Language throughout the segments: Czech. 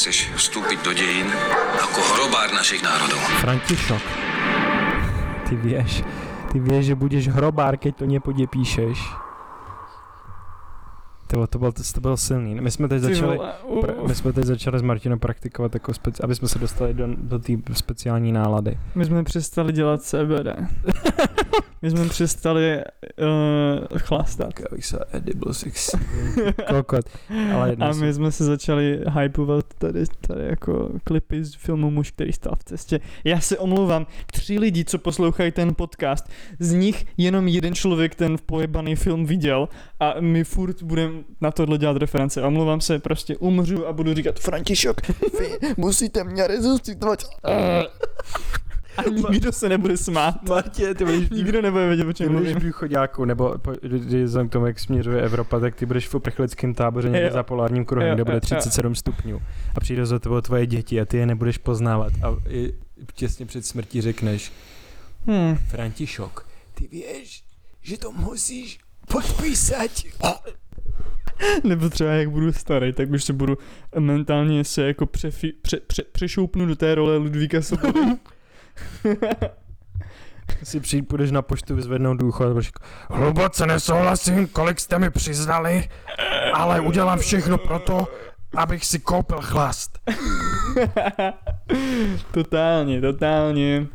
Nechceš vstúpiť do dejín ako hrobár našich národov. Františok. Ty vieš, ty vieš, že budeš hrobár, keď to nepodepíšeš. To, to, byl, to byl silný. My jsme teď začali, pr- my jsme teď začali s Martinem praktikovat, jako speci- aby jsme se dostali do, do té speciální nálady. My jsme přestali dělat CBD. My jsme přestali uh, chlastat. Kajsa edible sex. Kokot. Ale A my jsme se začali hypovat tady, tady jako klipy z filmu Muž, který stál v cestě. Já se omlouvám, tři lidi, co poslouchají ten podcast, z nich jenom jeden člověk ten pojebaný film viděl a my furt budeme na tohle dělat reference. Omlouvám se, prostě umřu a budu říkat Františok, vy musíte mě resuscitovat. A nikdo se nebude smát. Martě, ty budeš Nikdo nebude vědět, o Ty čem budeš mluvím. v důchodáku, nebo když vzhledem k tomu, jak směřuje Evropa, tak ty budeš v uprchlickém táboře někde Jo. za polárním kruhem, Jo, kde jo, bude jo. 37 stupňů. A přijde za tebou tvoje děti a ty je nebudeš poznávat. A i těsně před smrtí řekneš, Hmm. Františok, ty víš, že to musíš podpísat. Nebo třeba jak budu starý, tak už se budu mentálně se jako přefi, pře, pře, přešoupnu do té role Ludvíka Svobody. Si přijít, půjdeš na poštu vyzvednout důchod a budeš jako, hluboce nesouhlasím, kolik jste mi přiznali, ale udělám všechno pro to, abych si koupil chlast. totálně, totálně.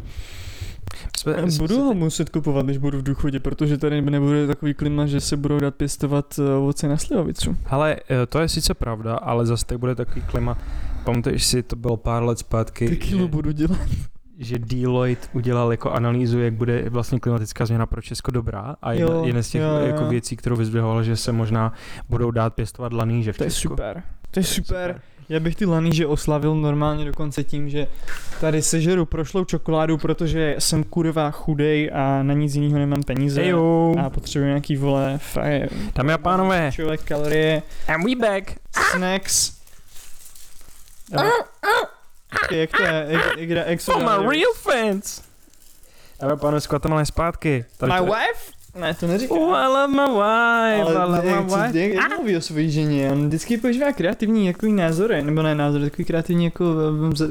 Jsme, Budu ho muset kupovat, než budu v důchodě, protože tady nebude takový klima, že se budou dát pěstovat eh, ovoce na slivovicu. Ale eh, to je sice pravda, ale zase tak bude takový klima. Pamatuješ si, to bylo pár let zpátky, Ty kilo že, budu dělat. že Deloitte udělal jako analýzu, jak bude vlastně klimatická změna pro Česko dobrá a jedna, Jo, jedna z těch jo, jo. jako věcí, kterou vyzdvihoval, že se možná budou dát pěstovat laníže v To je Česku. super. To je super. Já bych ty laníže oslavil normálně dokonce tím, že tady sežeru prošlou čokoládu, protože jsem kurva chudej a na nic jiného nemám peníze. Hejo, A potřebuji nějaký vole fakt, dámy a pánové, člověk kalorie, and we back. snacks. Dáme- Počkej, jak to je? Jak, jak, jak, jak my real fans. Dámy a pánové, skvatamale je zpátky. Tady My to- wife? Ne, to neříká. Oh, I love my wife, I Ale love jak, my wife. jak, jak mluví o své ženě? On vždycky používá kreativní jako názory, nebo ne názory, takový kreativní jako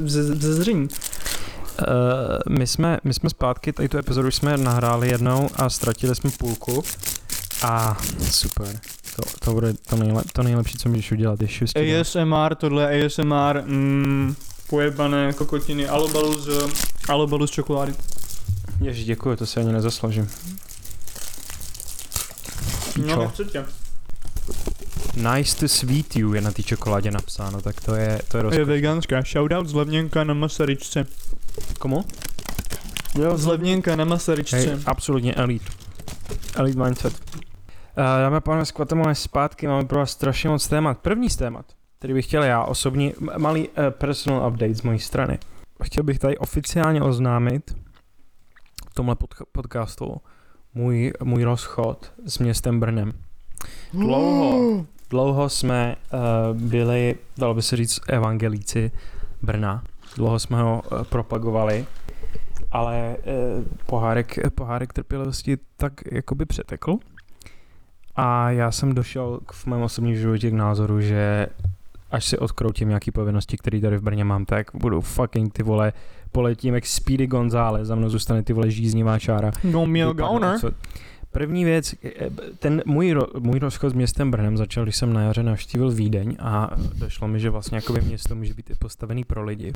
vzezření. Uh, my, jsme, my jsme zpátky, tady tu epizodu už jsme nahráli jednou a ztratili jsme půlku. A super. To, to bude to, nejlep, to nejlepší, co můžeš udělat, je šustí. ASMR, tohle je ASMR, mm, pojebané kokotiny, alobalu z, alobalu z čokolády. Ježi, děkuji, to se ani nezasloužím. No, Píčo. nechci tě. Nice to sweet you je na té čokoládě napsáno, tak to je, to je Je rozkoš. veganská, shoutout zlevněnka na Masaryčce. Komu? Zlevněnka na Masaryčce. Hej, absolutně elite. Elite mindset. Uh, dáme a pánové, skvatamové zpátky, máme pro vás strašně moc témat. První z témat, který bych chtěl já osobně, malý uh, personal update z mojí strany. Chtěl bych tady oficiálně oznámit v tomhle pod, podcastu můj, můj rozchod s městem Brnem. Dlouho, dlouho jsme uh, byli, dalo by se říct, evangelíci Brna. Dlouho jsme ho uh, propagovali, ale uh, pohárek, pohárek trpělivosti tak jakoby přetekl. A já jsem došel k, v mém osobním životě k názoru, že až si odkroutím nějaký povinnosti, které tady v Brně mám, tak budu fucking ty vole, poletím jak Speedy González, za mnou zůstane ty vole žíznivá čára. No, měl gauner. První věc, eh, ten můj, můj rozchod s městem Brnem začal, když jsem na jaře navštívil Vídeň a došlo mi, že vlastně jakoby město může být i postavený pro lidi.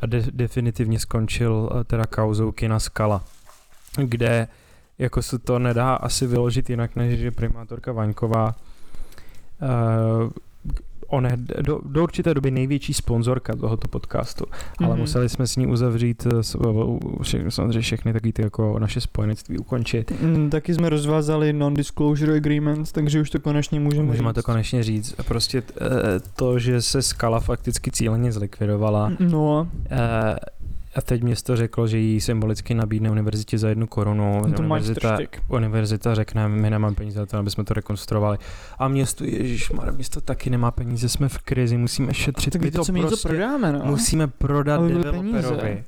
A de, definitivně skončil eh, teda kauzou kina Skala, kde jako se to nedá asi vyložit jinak, než že primátorka Vaňková uh, on do, do určité doby největší sponzorka tohoto podcastu, ale Mhm. museli jsme s ní uzavřít eh, vše, samozřejmě všechny takový ty jako naše spojenectví ukončit. Mm, Taky jsme rozvázali non-disclosure agreement, takže už to konečně můžeme Můžeme říct. to konečně říct. Prostě eh, to, že se skala fakticky cíleně zlikvidovala, No, eh, a teď město řeklo, že jí symbolicky nabídne univerzitě za jednu korunu. to máš univerzita, univerzita řekne, my nemáme peníze na to, aby jsme to rekonstruovali. A město, ježíš, město taky nemá peníze, jsme v krizi, musíme šetřit. Tak my to co my něco prostě prodáme, no. musíme prodat developerovi. peníze.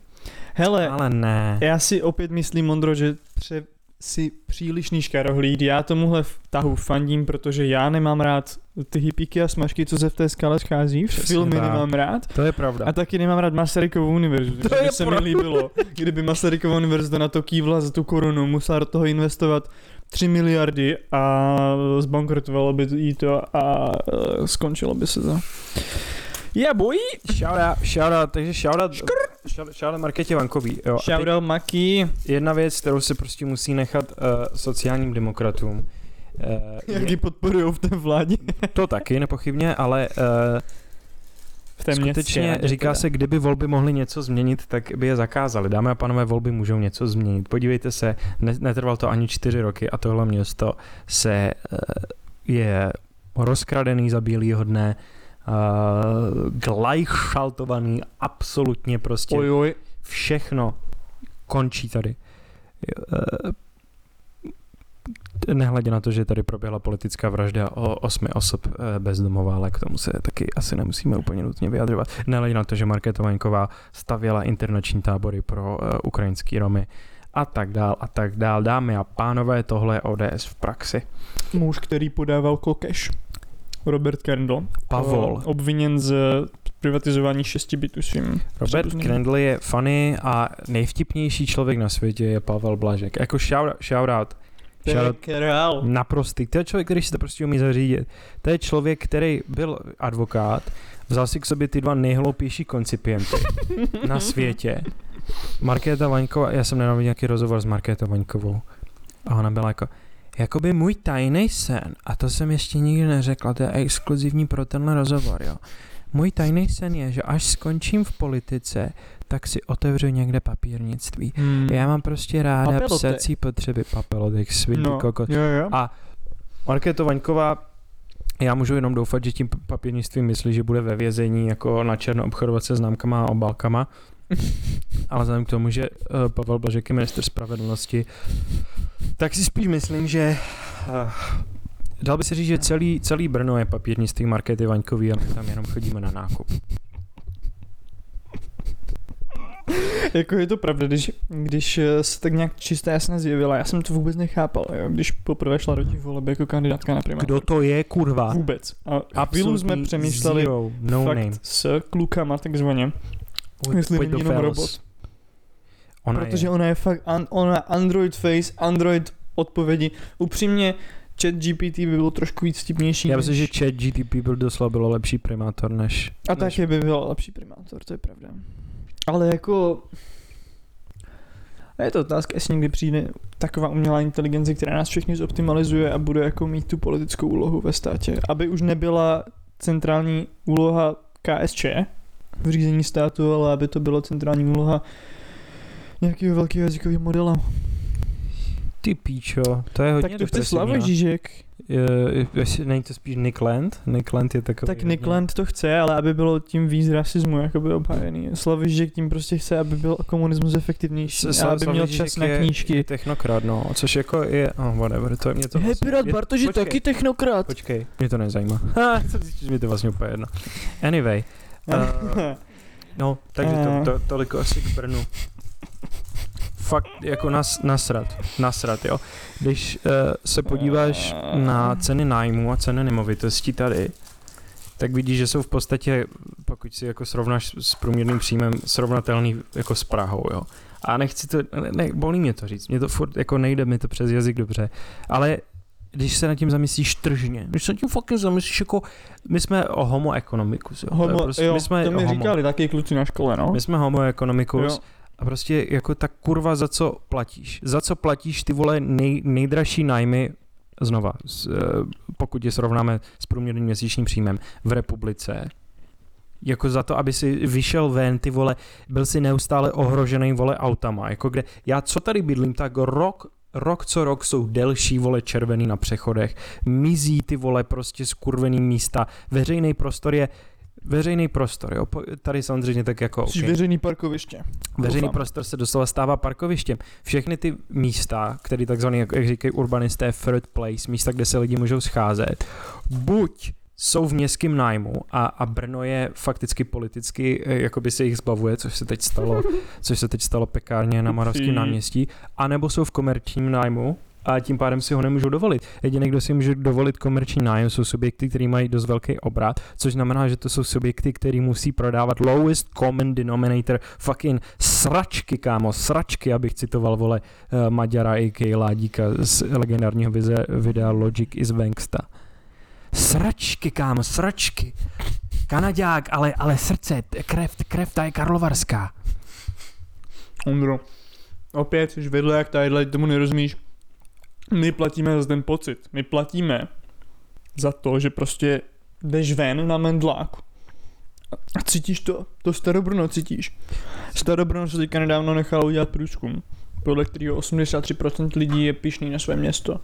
Hele, Ale ne. já si opět myslím, Mondro, že pře- si přílišný škarohlíd. Já tomuhle tahu fandím, protože já nemám rád ty hippíky a smažky, co se v té skale schází. Přesně Filmy tak. nemám rád. To je pravda. A taky nemám rád Masarykovu univerzitu. To je se mi pravda. líbilo, kdyby Masarykova univerzita na to kývla za tu korunu, musela do toho investovat 3 miliardy a zbankrotovalo by jí to a uh, skončilo by se to. Yeah boy! Shoutout, shoutout, takže shoutout, shoutout, shoutout Marketě Vankový. Jo. Maki. Jedna věc, kterou se prostě musí nechat uh, sociálním demokratům. Uh, Jak ji podporujou v té vládě. to taky nepochybně, ale uh, V té skutečně městské, říká teda. se, kdyby volby mohly něco změnit, tak by je zakázali. Dámy a pánové, volby můžou něco změnit. Podívejte se, ne, netrvalo to ani čtyři roky a tohle město se uh, je rozkradený za bílýho dne, uh, glajšaltovaný, absolutně prostě Oj, oj. všechno končí tady. Eh, Nehledě na to, že tady proběhla politická vražda o osmi osob eh, bezdomová, ale k tomu se taky asi nemusíme úplně nutně vyjadřovat. Nehledě na to, že Markéta Vaňková stavěla internační tábory pro uh, ukrajinský Romy a tak dál a tak dál. Dámy a pánové, tohle je ODS v praxi. Muž, který podával kokeš. Robert Kendall. Pavol. Eh, Obviněn z privatizování šesti bytů svým Robert. Krendl je funny a nejvtipnější člověk na světě je Pavel Blažek. Jako shout, shout out. To je Shout král. Naprostý. To je člověk, který si to prostě umí zařídit. To je člověk, který byl advokát, vzal si k sobě ty dva nejhloupější koncipienty na světě. Markéta Vaňková, já jsem nedávno nějaký rozhovor s Markétou Vaňkovou a ona byla jako, jakoby můj tajný sen, a to jsem ještě nikdy neřekla, to je exkluzivní pro tenhle rozhovor, jo. Můj tajný sen je, že až skončím v politice, tak si otevřu někde papírnictví. Hmm. Já mám prostě ráda Papelotek. psecí potřeby papelotek, svinný no, kokot. jo, jo. A Markéto Vaňková, já můžu jenom doufat, že tím papírnictvím myslí, že bude ve vězení jako na černo obchodovat se známkama a obálkama. Ale vzhledem k tomu, že uh, Pavel Blažek je minister spravedlnosti, tak si spíš myslím, že uh, dal by se říct, že celý, celý Brno je papírnictví Markéty Vaňkový a my tam jenom chodíme na nákup. jako je to pravda, když, když eh, se tak nějak čistá jasně zjevila, já jsem to vůbec nechápal, jo, když poprvé šla do těch voleb jako kandidátka na primátor. Kdo to je, kurva? Vůbec. A chvíli jsme přemýšleli zero, no fakt name. s klukama takzvaně, Pojď- jestli pojď není jenom Fells. robot. Ona protože je. ona je fakt, an, ona Android face, Android odpovědi. Upřímně, chat GPT by byl trošku víc vtipnější. Já než- myslím, že chat GTP byl doslova bylo lepší primátor než... A než taky by byl lepší primátor, to je pravda. Ale jako... A je to otázka, jestli někdy přijde taková umělá inteligence, která nás všechny zoptimalizuje a bude jako mít tu politickou úlohu ve státě. Aby už nebyla centrální úloha KSČ v řízení státu, ale aby to byla centrální úloha nějakého velkého jazykového modela. Ty píčo, to je hodně tak to chce Slava no. Žižek. Je- Není to spíš Nick Land? Nick Land je takový... Tak Nick Land to chce, ale aby bylo tím víc rasismu jakoby obhájený. Slaviš, že tím prostě chce, aby byl komunismus efektivnější a aby měl čas Žižek na knížky. Je technokrat, no, což jako je... Oh, whatever, to je mě to... Hej, vlastně- Pirát Bartoš je taky technokrat. Počkej, mě to nezajímá. Ha, co mi to vlastně úplně jedno. Anyway, uh, no, takže to, to, toliko asi k Brnu. Fakt jako nas, nasrat, nasrat, jo. Když uh, se podíváš na ceny nájmu a ceny nemovitostí tady, tak vidíš, že jsou v podstatě, pokud si jako srovnáš s průměrným příjmem, srovnatelný jako s Prahou, jo. A nechci to, ne, ne, bolí mě to říct, mě to furt jako nejde mi to přes jazyk dobře, ale když se nad tím zamyslíš tržně, když se nad tím fakt zamyslíš jako, my jsme o homo economicus, jo. to Homo, prostě, jo, my jsme to mi homo, říkali taky kluci na škole, no. my jsme homo economicus Jo. a prostě jako ta kurva za co platíš, za co platíš ty vole nej, nejdražší nájmy znova, s, eh, pokud je srovnáme s průměrným měsíčním příjmem v republice, jako za to, aby si vyšel ven, ty vole, byl si neustále ohrožený, vole, autama, jako kde, já co tady bydlím, tak rok, rok co rok jsou delší, vole, červený na přechodech, mizí ty, vole, prostě skurvený místa, veřejný prostor je, veřejný prostor, jo, tady samozřejmě tak jako, okay. veřejný parkoviště. Veřejný Doufám. prostor se doslova stává parkovištěm. Všechny ty místa, které takzvané, jak, jak říkají urbanisté, third place, místa, kde se lidi můžou scházet, buď jsou v městském nájmu a, a Brno je fakticky politicky, eh, jakoby se jich zbavuje, což se teď stalo, což se teď stalo pekárně na Moravském náměstí, anebo jsou v komerčním nájmu a tím pádem si ho nemůžou dovolit. Jediný, kdo si může dovolit komerční nájem, jsou subjekty, které mají dost velký obrat, což znamená, že to jsou subjekty, které musí prodávat lowest common denominator fucking sračky, kámo, sračky, abych citoval, vole, uh, Maďara a.k. Ládíka z legendárního vize, videa Logic is Banksta. Sračky, kámo, sračky. Kanaďák, ale, ale srdce, krev, krev, ta je karlovarská. Ondro, opět jsi vedle jak tadyhle, tomu nerozumíš. My platíme za ten pocit. My platíme za to, že prostě jdeš ven na mendláku. A cítíš to, to Starobrno cítíš. Starobrno se teďka nedávno nechalo udělat průzkum, podle kterého 83% lidí je pišný na své město.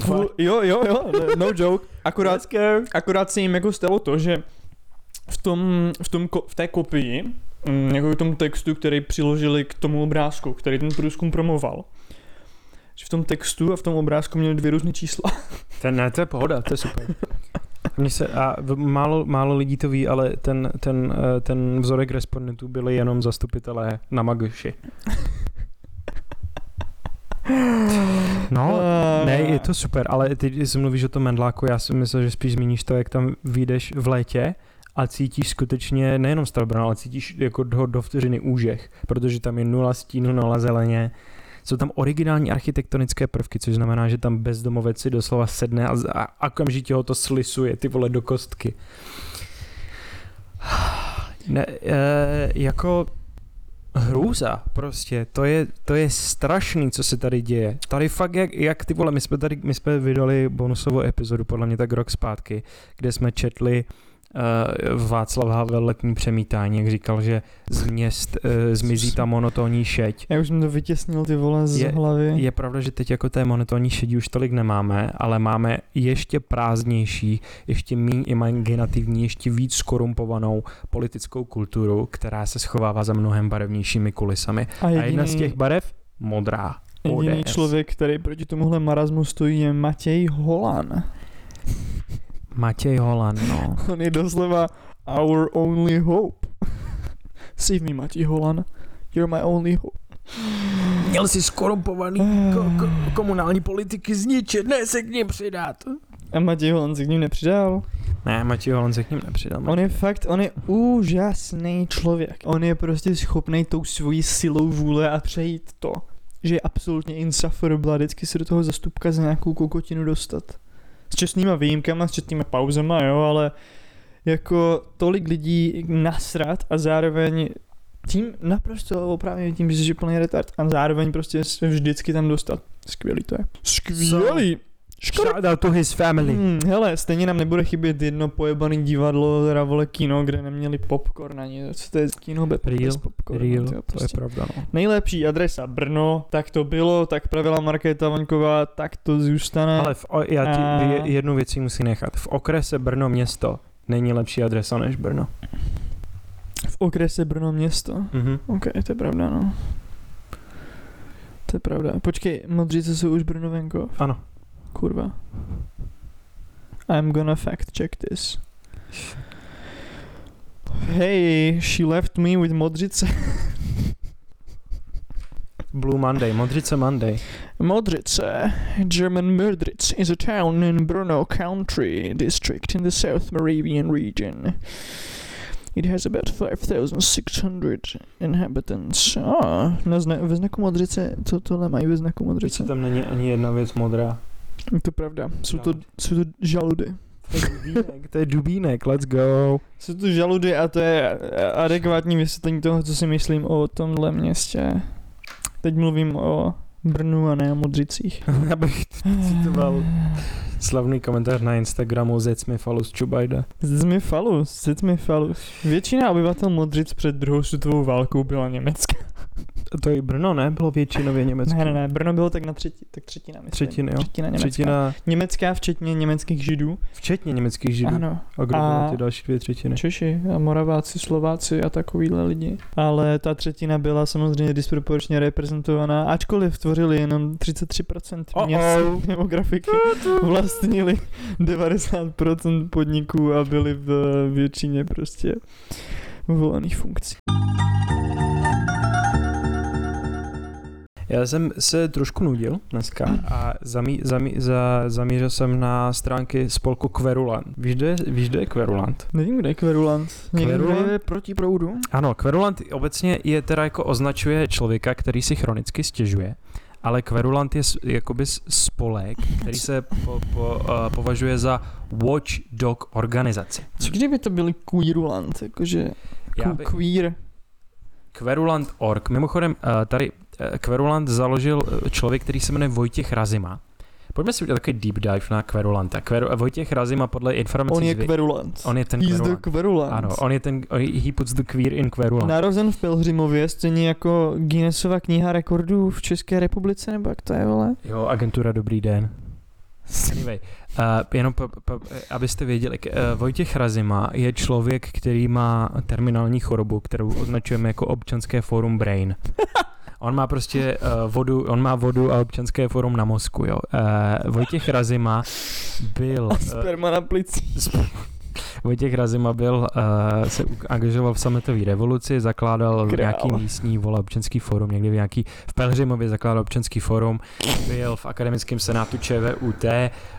Full, jo, jo, jo, no joke. Akorát, akorát se jim jako stalo to, že v, tom, v, tom, v té kopii, mm, jako v tom textu, který přiložili k tomu obrázku, který ten průzkum promoval, že v tom textu a v tom obrázku měli dvě různé čísla. Ten, ne, to je pohoda, to je super. Mně se, a v- málo, málo lidí to ví, ale ten, ten, eh, ten vzorek respondentů byli jenom zastupitelé na Magši. No, ne, je to super, ale ty když mluvíš o tom mendláku, já si myslel, že spíš zmíníš to, jak tam vyjdeš v létě a cítíš skutečně nejenom Starbrno, ale cítíš jako do, do vteřiny úžeh, protože tam je nula stínu, nula zeleně, jsou tam originální architektonické prvky, což znamená, že tam bezdomovec si doslova sedne a, a, a okamžitě ho to slisuje, ty vole, do kostky. Ne, e, jako hrůza prostě, to je, to je strašný, co se tady děje. Tady fakt, jak, jak ty vole, my jsme tady, my jsme vydali bonusovou epizodu, podle mě tak rok zpátky, kde jsme četli Václav Havel letní přemítání, jak říkal, že z měst uh, zmizí ta monotónní šeť. Já už jsem to vytěsnil ty vole z Je- hlavy. Je pravda, že teď jako té monotónní šedí už tolik nemáme, ale máme ještě prázdnější, ještě méně imaginativní, ještě víc skorumpovanou politickou kulturu, která se schovává za mnohem barevnějšími kulisami. a A jediný, jedna z těch barev? Modrá. jediný ODS. člověk, který proti tomuhle marazmu stojí, je Matěj Holan. Matěj Holan, no. On je doslova our only hope. Save me, Matěj Holan. You're my only hope. Měl si skorumpovaný ko- ko- komunální politiky zničit, ne se k ním přidat. A Matěj Holan se k ním nepřidal. Ne, Matěj Holan se k ním nepřidal. On je fakt, on je úžasný člověk. On je prostě schopný tou svojí silou vůle a přejít to, že je absolutně insufferable a vždycky se do toho zastupka za nějakou kokotinu dostat. S čestnýma výjimkama, s četnýma pauzama, jo, ale jako tolik lidí nasrat a zároveň tím naprosto opravdu tím, že je plný retard a zároveň prostě se vždycky tam dostat. Skvělý to je. Skvělý! Škoda, Shout out to his family. Hmm, hele, stejně nám nebude chybět jedno pojebaný divadlo, teda vole kino, kde neměli popcorn ani, co to je kino be- Real, bez popcornu, Real, tyjo, to je prostě. pravda, no. Nejlepší adresa Brno, tak to bylo, tak pravila Markéta Vaňková, tak to zůstane. Ale v, o, já ti A- je, jednu věc si musí nechat. V okrese Brno město není lepší adresa než Brno. V okrese Brno město. Mhm. OK, to je pravda, no. To je pravda. Počkej, Modřice jsou už Brno venkov. Ano. Kurva. I'm gonna fact check this. Hey, she left me with Modřice. Blue Monday, Modřice Monday. Modrice, German Murdritz, is a town in Brno Country district in the South Moravian region. It has about 5,600 inhabitants. Ah, na zna- ve znaku Modřice, co tohle mají ve znaku Modřice? Tam není ani jedna věc modrá. Je to pravda, jsou to, jsou to žaludy. To je dubínek, to je dubínek, let's go. Jsou to žaludy a to je adekvátní vysvětlení toho, co si myslím o tomhle městě. Teď mluvím o Brnu a ne o Modřicích. Abych citoval slavný komentář na Instagramu Zec mi falus Čubajda. Zmi falus, mi falus. Většina obyvatel Modřic před druhou světovou válkou byla německá. To i Brno, ne? Bylo většinově německé. Ne, ne, ne, Brno bylo tak na třetí, tak třetina, myslím. Třetiny, jo. Třetina německá. Třetina, Německá, včetně německých židů. včetně německých židů. Ano. A kdo A- ty další dvě třetiny? Češi a Moraváci, Slováci a takovýhle lidi. Ale ta třetina byla samozřejmě disproporčně reprezentovaná, ačkoliv tvořili jenom 33% Oh, měst demografiky, vlastnili 90% podniků a byli v většině prostě volených funkcí. Já jsem se trošku nudil dneska a zamí, zamí, za, zamířil jsem na stránky spolku Querulant. Víš, kde, je- víš, kde je Querulant? Nevím, kde je Kverulant. Někde Kverulant? je proti proudu. Ano, Querulant obecně je teda jako označuje člověka, který si chronicky stěžuje, ale Querulant je jakoby spolek, který se po, po, uh, považuje za watchdog organizaci. Co kdyby to byli Queerulant, jakože Já by, queer. Querulant.org. Mimochodem, uh, tady Querulant založil uh, člověk, který se jmenuje Vojtěch Razima. Pojďme si udělat takový deep dive na Querulanta. Queru, Vojtěch Razima podle informací On je z vi- Kverulant. on je ten He's the Querulant. Ano, on je ten, he puts the queer in Querulant. Narozen v Pelhřimově, stejně jako Guinnessova kniha rekordů v České republice, nebo jak to je, vole? Jo, agentura, dobrý den. Anyway, uh, jenom po, po, abyste věděli, uh, Vojtěch Razima je člověk, který má terminální chorobu, kterou označujeme jako občanské fórum Brain. On má prostě uh, vodu, on má vodu a občanské fórum na mozku, jo. Uh, Vojtěch Razima byl... A Uh, sperma na plicích. Vojtěch Razima byl, uh, se u- angažoval v sametové revoluci, zakládal Král. nějaký místní vole občanský fórum, někdy v nějaký, v Pelhřimově zakládal občanský fórum, byl v akademickém senátu ČVUT,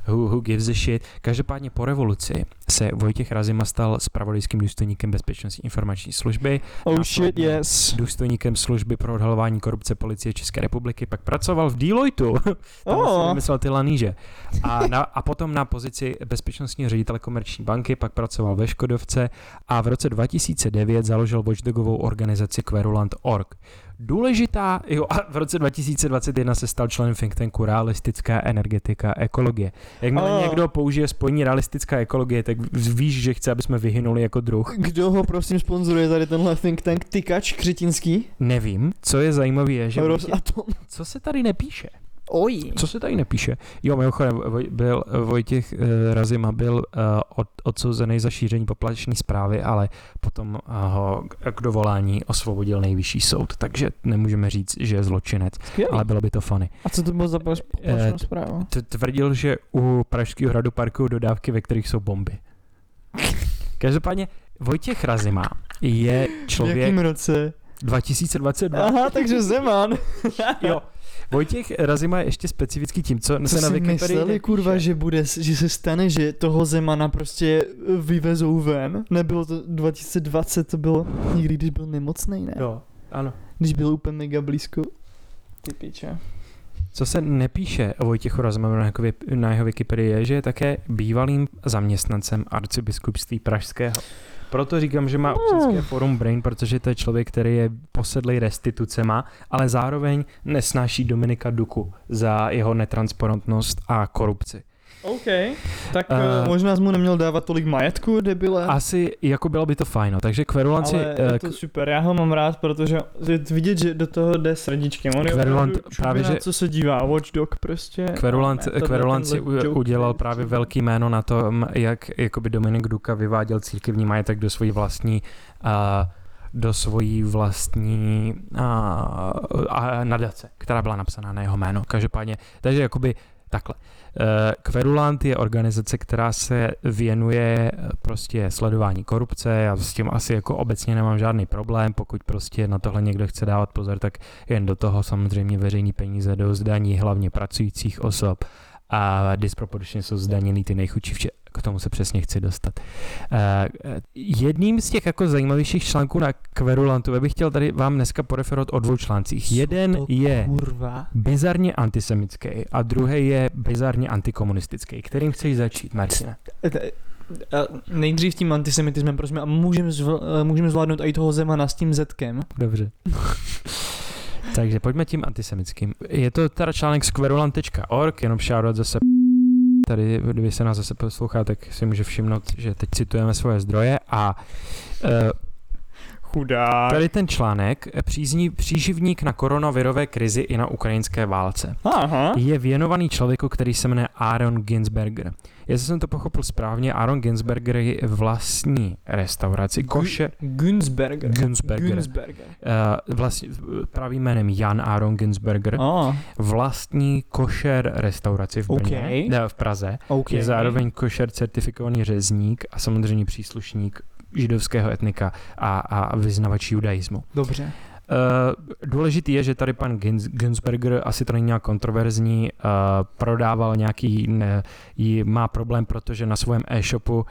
who, who gives a shit. Každopádně po revoluci se Vojtěch Razima stal spravodajským důstojníkem bezpečnostní informační služby, Oh shit, yes. důstojníkem služby pro odhalování korupce policie České republiky, pak pracoval v Deloitu, tam oh. si vymyslel ty laníže. A, na, a potom na pozici bezpečnostního ředitele komerční banky, pak pracoval ve Škodovce a v roce 2009 založil watchdogovou organizaci Querulant.org. Důležitá, jo, a v roce 2021 se stal členem think tanku Realistická energetika ekologie. Jakmile Oh. někdo použije spojení realistická ekologie, tak víš, že chce, aby jsme vyhynuli jako druh. kdo ho prosím sponzoruje tady tenhle think tank? Tykač Křetinský? Nevím, co je zajímavé, je, že Rosatom. co se tady nepíše. Oj. Co se tady nepíše? Jo, mimochodem, byl, Vojtěch uh, Razima byl uh, od, odsouzený za šíření poplační zprávy, ale potom uh, ho k dovolání osvobodil nejvyšší soud, takže nemůžeme říct, že je zločinec, Skvělý. ale bylo by to funny. A co to bylo za Eh, plošnou zprávu? Tvrdil, že u Pražského hradu parkují dodávky, ve kterých jsou bomby. Každopádně Vojtěch Razima je V člověk jakém roce? 2022. Aha, takže Zeman. Jo. Vojtěch Razima je ještě specifický tím, co Co se na Wikipedii mysleli, nepíše. kurva, že bude, že se stane, že toho Zemana prostě vyvezou ven? Nebylo to 2020, to bylo někdy, když byl nemocný, ne? Jo, ano. Když byl úplně mega blízko. Ty piče. Co se nepíše o Vojtěchu Razimovi na, jeho wip- na jeho Wikipedii je, že je také bývalým zaměstnancem arcibiskupství pražského. Proto říkám, že má občanské forum Brain, protože to je člověk, který je posedlý restitucema, ale zároveň nesnáší Dominika Duku za jeho netransparentnost a korupci. OK. Tak Eh, uh, možná jsi mu neměl dávat tolik majetku, debile. Asi jako bylo by to fajn, no. takže kverulanci... ale eh, je to super, já ho mám rád, protože je vidět, že do toho jde srdíčkem. On je Kverulant opravdu právě, že- co se dívá, Watchdog prostě. Kverulant, Ne, Kverulant si u- joke udělal je právě velký jméno na tom, jak jakoby Dominik Duka vyváděl církevní majetek do svojí vlastní a do svojí vlastní a, a nadace, která byla napsaná na jeho jméno. Každopádně, takže jakoby takhle. Eh, Kverulant je organizace, která se věnuje eh, prostě sledování korupce. Já s tím asi jako obecně nemám žádný problém. Pokud prostě na tohle někdo chce dávat pozor, tak jen do toho samozřejmě veřejný peníze do zdaní hlavně pracujících osob a disproporčně jsou zdaněný ty nejchudší. K tomu se přesně chci dostat. Uh, jedním z těch jako zajímavějších článků na Kverulantu, já bych chtěl tady vám dneska poreferovat o dvou článcích. Jeden je Kurva. bizarně antisemický a druhý je bizarně antikomunistický. Kterým chceš začít, Martina? Eh, Nejdřív tím antisemitismem, prosím, a můžeme zvl- eh, můžeme zvládnout i toho Zemana s tím Zetkem. Dobře. Takže pojďme tím antisemickým. Je to teda článek z jenom shoutout zase tady, kdyby se nás zase poslouchá, tak si může všimnout, že teď citujeme svoje zdroje a uh, Chudák. tady ten článek přízní, příživník na koronavirové krizi i na ukrajinské válce. Aha. Je věnovaný člověku, který se jmenuje Aaron Ginsberger. Jestli jsem to pochopil správně, Aaron Ginsberger je vlastní restauraci, koše, Günzberger. Günzberger. Günzberger. uh, vlastně pravým jménem Jan Aaron Ginsberger, Ah, vlastní košer restauraci v Brně, OK. ne, v Praze. OK. Je zároveň košer certifikovaný řezník a samozřejmě příslušník židovského etnika a, a vyznavač judaismu. Dobře. Uh, důležitý je, že tady pan Gins, Ginsberger, asi to není nějak kontroverzní, uh, prodával nějaký, ne, jí má problém, protože na svém e-shopu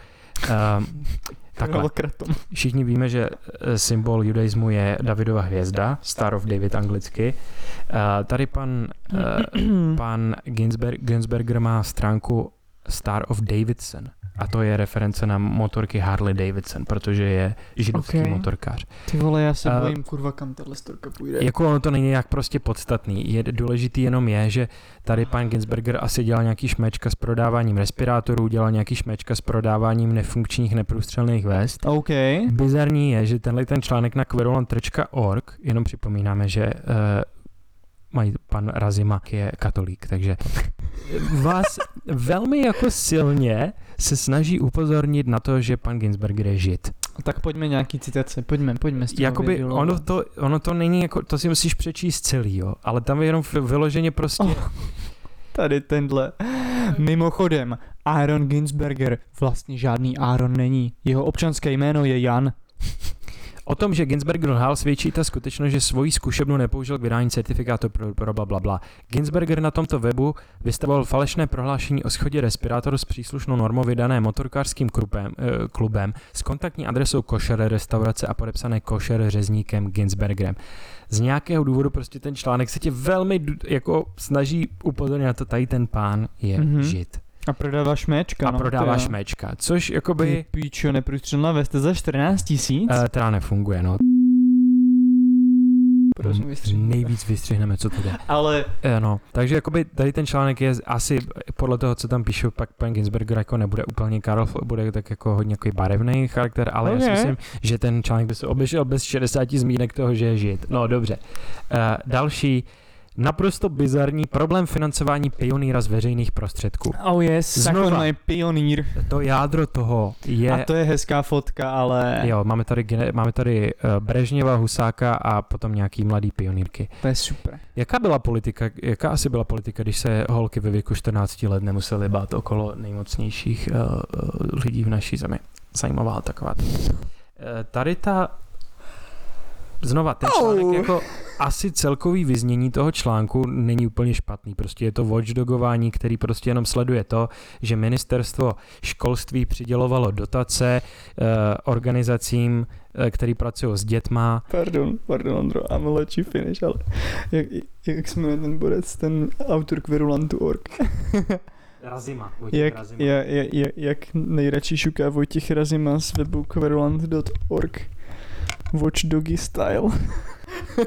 takhle. Velkratom. Všichni víme, že eh, symbol judaismu je Davidova hvězda, Star of David anglicky. Tady pan, pan Ginsberg, Ginsberger má stránku Star of Davidson. A to je reference na motorky Harley Davidson, protože je židovský Ok. okay. motorkář. Ty vole, já se A- bojím, kurva, kam tahle storka půjde. Jako ono to není nějak prostě podstatný. Je důležitý jenom je, že tady pan Ginsberger asi dělal nějaký šmečka s prodáváním respirátorů, dělal nějaký šmečka s prodáváním nefunkčních neprůstřelných vest. OK. Bizarní je, že tenhle ten článek na querulant.org, jenom připomínáme, že uh, mají pan Razimak je katolík, takže vás velmi jako silně se snaží upozornit na to, že pan Ginsberger je žid. Tak pojďme nějaký citace, pojďme, pojďme s tím. Jakoby ono to, ono to není jako, to si musíš přečíst celý, jo, ale tam je jenom vyloženě prostě, Oh. Tady tenhle. Mimochodem, Aaron Ginsberger vlastně žádný Aaron není. Jeho občanské jméno je Jan. O tom, že Ginsberger lhal, svědčí ta skutečnost, že svoji zkušebnu nepoužil k vydání certifikátu pro, pro bla, bla, bla. Ginsberger na tomto webu vystavoval falešné prohlášení o schodě respirátoru s příslušnou normou vydané motorkářským klubem, eh, klubem s kontaktní adresou košer restaurace a podepsané košer řezníkem Ginsbergerem. Z nějakého důvodu prostě ten článek se tě velmi jako snaží upozornit na to, tady ten pán je Mhm. mm-hmm. žid. A prodává šmečka. A no, prodává to jo. šmečka, což Ty jakoby píčo, neprůstřelná veste za 14 tisíc? uh, teda nefunguje, no. Prosím, vystřihni. Nejvíc vystřihneme, co to jde. Ale Eh, No, takže jakoby tady ten článek je asi podle toho, co tam píšu, pak pan Ginsberger jako nebude úplně Karl, bude tak jako hodně jako barevný charakter, ale já si myslím, že ten článek by se obešel bez 60 zmínek toho, že je žid. No dobře. Uh, další, naprosto bizarní problém financování pionýra z veřejných prostředků. oh yes, Znova. Pionýr. To jádro toho je... A to je hezká fotka, ale Jo, máme tady, máme tady uh, Brežněva, Husáka a potom nějaký mladý pionýrky. to je super. Jaká byla politika, jaká asi byla politika, když se holky ve věku 14 let nemusely bát okolo nejmocnějších uh, lidí v naší zemi? Zajímavá taková. Uh, tady ta Znova, ten článek Au. jako asi celkový vyznění toho článku není úplně špatný. Prostě je to watchdogování, který prostě jenom sleduje to, že ministerstvo školství přidělovalo dotace uh, organizacím, uh, který pracují s dětma, Pardon, pardon, Ondro, I'm gonna let you finish, ale jak, jak jmenuje ten borec, ten autor Kverulantu.org? Razima. jak, jak, jak, jak nejradši šuká Vojtěch Razima z webu kverulant.org Watch Doggy style. Uh,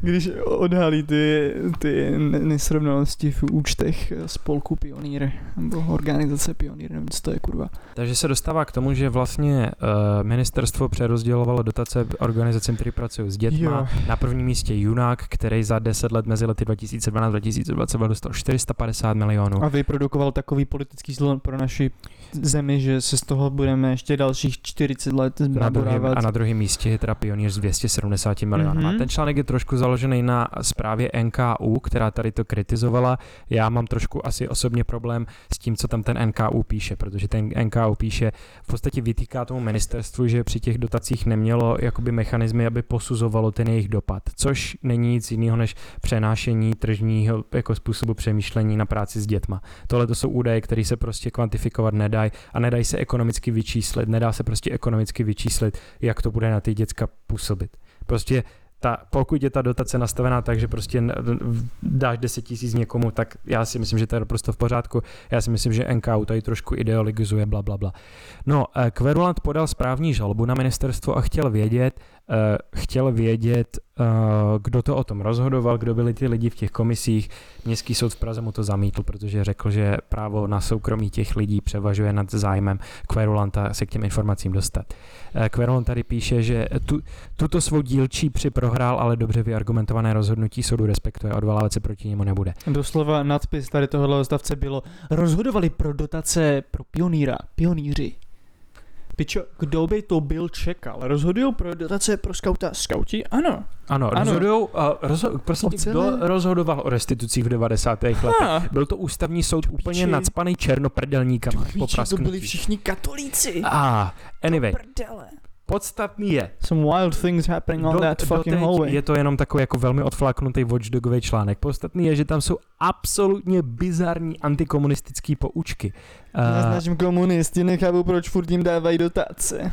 Když odhalí ty, ty ne- nesrovnalosti v účtech spolku Pionýr, nebo organizace Pionýr, nevím, co to je kurva. takže se dostává k tomu, že vlastně uh, ministerstvo přerozdělovalo dotace organizacím, které pracují s dětma. Jo. Na prvním místě Junák, který za 10 let mezi lety 2012-2020 dostal 450 milionů. A vyprodukoval takový politický zlon pro naši zemi, že se z toho budeme ještě dalších 40 let zbraborávat. a na druhém místě je teda pionýr s 270 milionů. Mhm. Mm-hmm. Ten článek je trošku založený na zprávě NKU, která tady to kritizovala. Já mám trošku asi osobně problém s tím, co tam ten NKU píše, protože ten NKU píše, v podstatě vytýká tomu ministerstvu, že při těch dotacích nemělo jakoby mechanismy, aby posuzovalo ten jejich dopad, což není nic jiného než přenášení tržního jako způsobu přemýšlení na práci s dětma. Tohle to jsou údaje, které se prostě kvantifikovat nedají a nedají se ekonomicky vyčíslit, nedá se prostě ekonomicky vyčíslit, jak to bude na ty děcka působit. Prostě ta, pokud je ta dotace nastavená tak, že prostě dáš 10 tisíc někomu, tak já si myslím, že to je naprosto v pořádku. Já si myslím, že NKU tady trošku ideologizuje, bla, bla, bla. No, eh, Kverulant podal správní žalobu na ministerstvo a chtěl vědět, chtěl vědět, eh, kdo to o tom rozhodoval, kdo byli ty lidi v těch komisích. Městský soud v Praze mu to zamítl, protože řekl, že právo na soukromí těch lidí převažuje nad zájmem kverulanta se k těm informacím dostat. Eh, Querulant tady píše, že tu, tuto svou dílčí při prohrál, ale dobře vyargumentované rozhodnutí soudu respektuje, odvolávat se proti němu nebude. Doslova nadpis tady tohohle stavce bylo rozhodovali pro dotace pro pionýra, pionýři. Pičo, kdo by to byl čekal? Rozhodují pro dotace pro skauta. Skauti? Ano. Ano, Ano. rozhodujou, a rozho- prosím tě, kdo rozhodoval o restitucích v 90. letech? Byl to ústavní soud úplně piči. nacpaný černoprdelníkama po Piči, to byli všichni katolíci. Ah, anyway, Prdele. Podstatný je, Some wild things happening on do, that fucking hallway. je to jenom takový jako velmi odflaknutý watchdogový článek. Podstatný je, že tam jsou absolutně bizarní antikomunistické poučky. Já Uh, komunisti, nechápu, proč furt jim dávají dotace.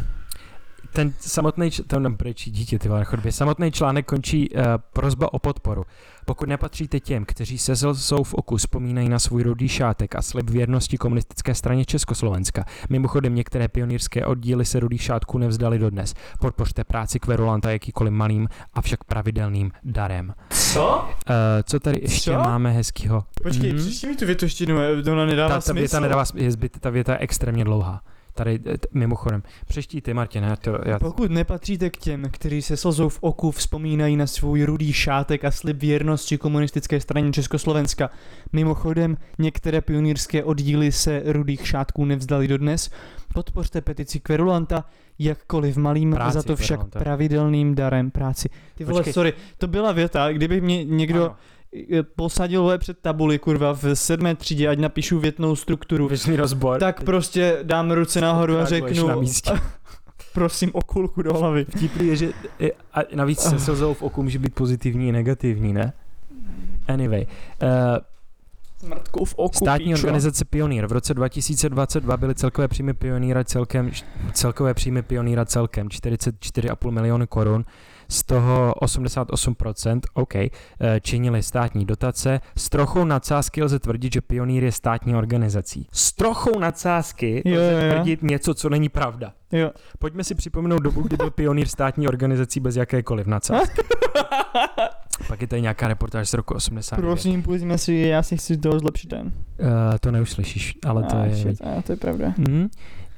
Ten samotný, ten brečí dítě, ty vole, na chodbě. Samotný článek končí uh, prozba o podporu. Pokud nepatříte těm, kteří se jsou v oku, vzpomínají na svůj rudý šátek a slib věrnosti komunistické straně Československa. Mimochodem některé pionýrské oddíly se rudých šátků nevzdali dodnes. Podpořte práci Kverulanta jakýkoliv malým, avšak pravidelným darem. Co? Uh, co tady ještě Co? máme hezkýho? Počkej, Mhm. přečti mi tu větu ještě jednou, ona nedává ta, ta smysl. věta nedává, je zbyt, ta věta je extrémně dlouhá. Tady eh, t- mimochodem. Přeští ty, Martin, já to, já Pokud nepatříte k těm, kteří se slzou v oku vzpomínají na svůj rudý šátek a slib věrnosti komunistické straně Československa, mimochodem některé pionýrské oddíly se rudých šátků nevzdali dodnes, podpořte petici Kverulanta, jakkoliv malým, Práci za to však Kverulanta. pravidelným darem práci. Ty vole, Počkej. sorry, to byla věta, kdyby mě někdo Ano. Eh, posadil vole před tabuli, kurva, v sedmé třídě, ať napíšu větnou strukturu, Věčný rozbor. tak prostě dám ruce nahoru a řeknu, na místě. prosím o kulku do hlavy. Vtipný je, že je, a navíc se slzou v oku může být pozitivní i negativní, ne? Anyway, uh, Smrtkou v oku, státní píčo. organizace Pionýr. V roce 2022 byly celkové příjmy Pionýra celkem, celkové příjmy Pionýra celkem 44,5 miliony korun, z toho 88%, OK, eh, činily státní dotace. S trochou nadsázky lze tvrdit, že Pionýr je státní organizací. S trochou nadsázky Jo, lze jo, tvrdit něco, co není pravda. Jo. Pojďme si připomenout dobu, kdy byl Pionýr státní organizací bez jakékoliv nadsázky. Pak je tady nějaká reportáž z roku 89. Prosím, pojďme si, já si chci toho zlepšit den. Uh, to neuslyšíš, ale to Ah, je... shit, a to je pravda. Mhm.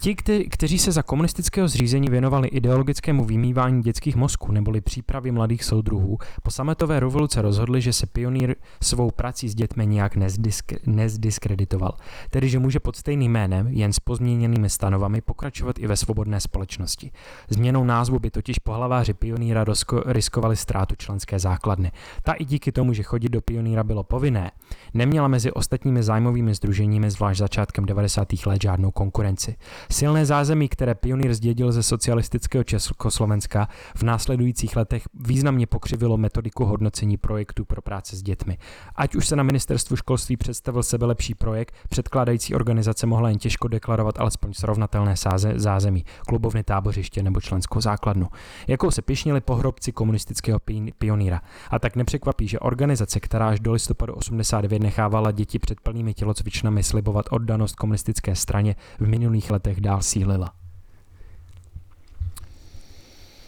Ti, kte- kteří se za komunistického zřízení věnovali ideologickému vymývání dětských mozků neboli přípravě mladých soudruhů, po sametové revoluce rozhodli, že se pionýr svou prací s dětmi nijak nezdisk- nezdiskreditoval. Tedy, že může pod stejným jménem, jen s pozměněnými stanovami, pokračovat i ve svobodné společnosti. Změnou názvu by totiž pohlaváři pionýra rosko- riskovali ztrátu členské základny. Ta i díky tomu, že chodit do pionýra bylo povinné, neměla mezi ostatními zájmovými združeními zvlášť začátkem 90. let žádnou konkurenci. Silné zázemí, které pionýr zdědil ze socialistického Československa, v následujících letech významně pokřivilo metodiku hodnocení projektů pro práce s dětmi. Ať už se na ministerstvu školství představil sebelepší projekt, předkládající organizace mohla jen těžko deklarovat alespoň srovnatelné sáze, zázemí, klubovny tábořiště nebo členskou základnu. Jakou se pišnili pohrobci komunistického pi- pionýra. A tak nepřekvapí, že organizace, která až do listopadu 89 nechávala děti před plnými tělocvičnami slibovat oddanost komunistické straně, v minulých letech dál sílila.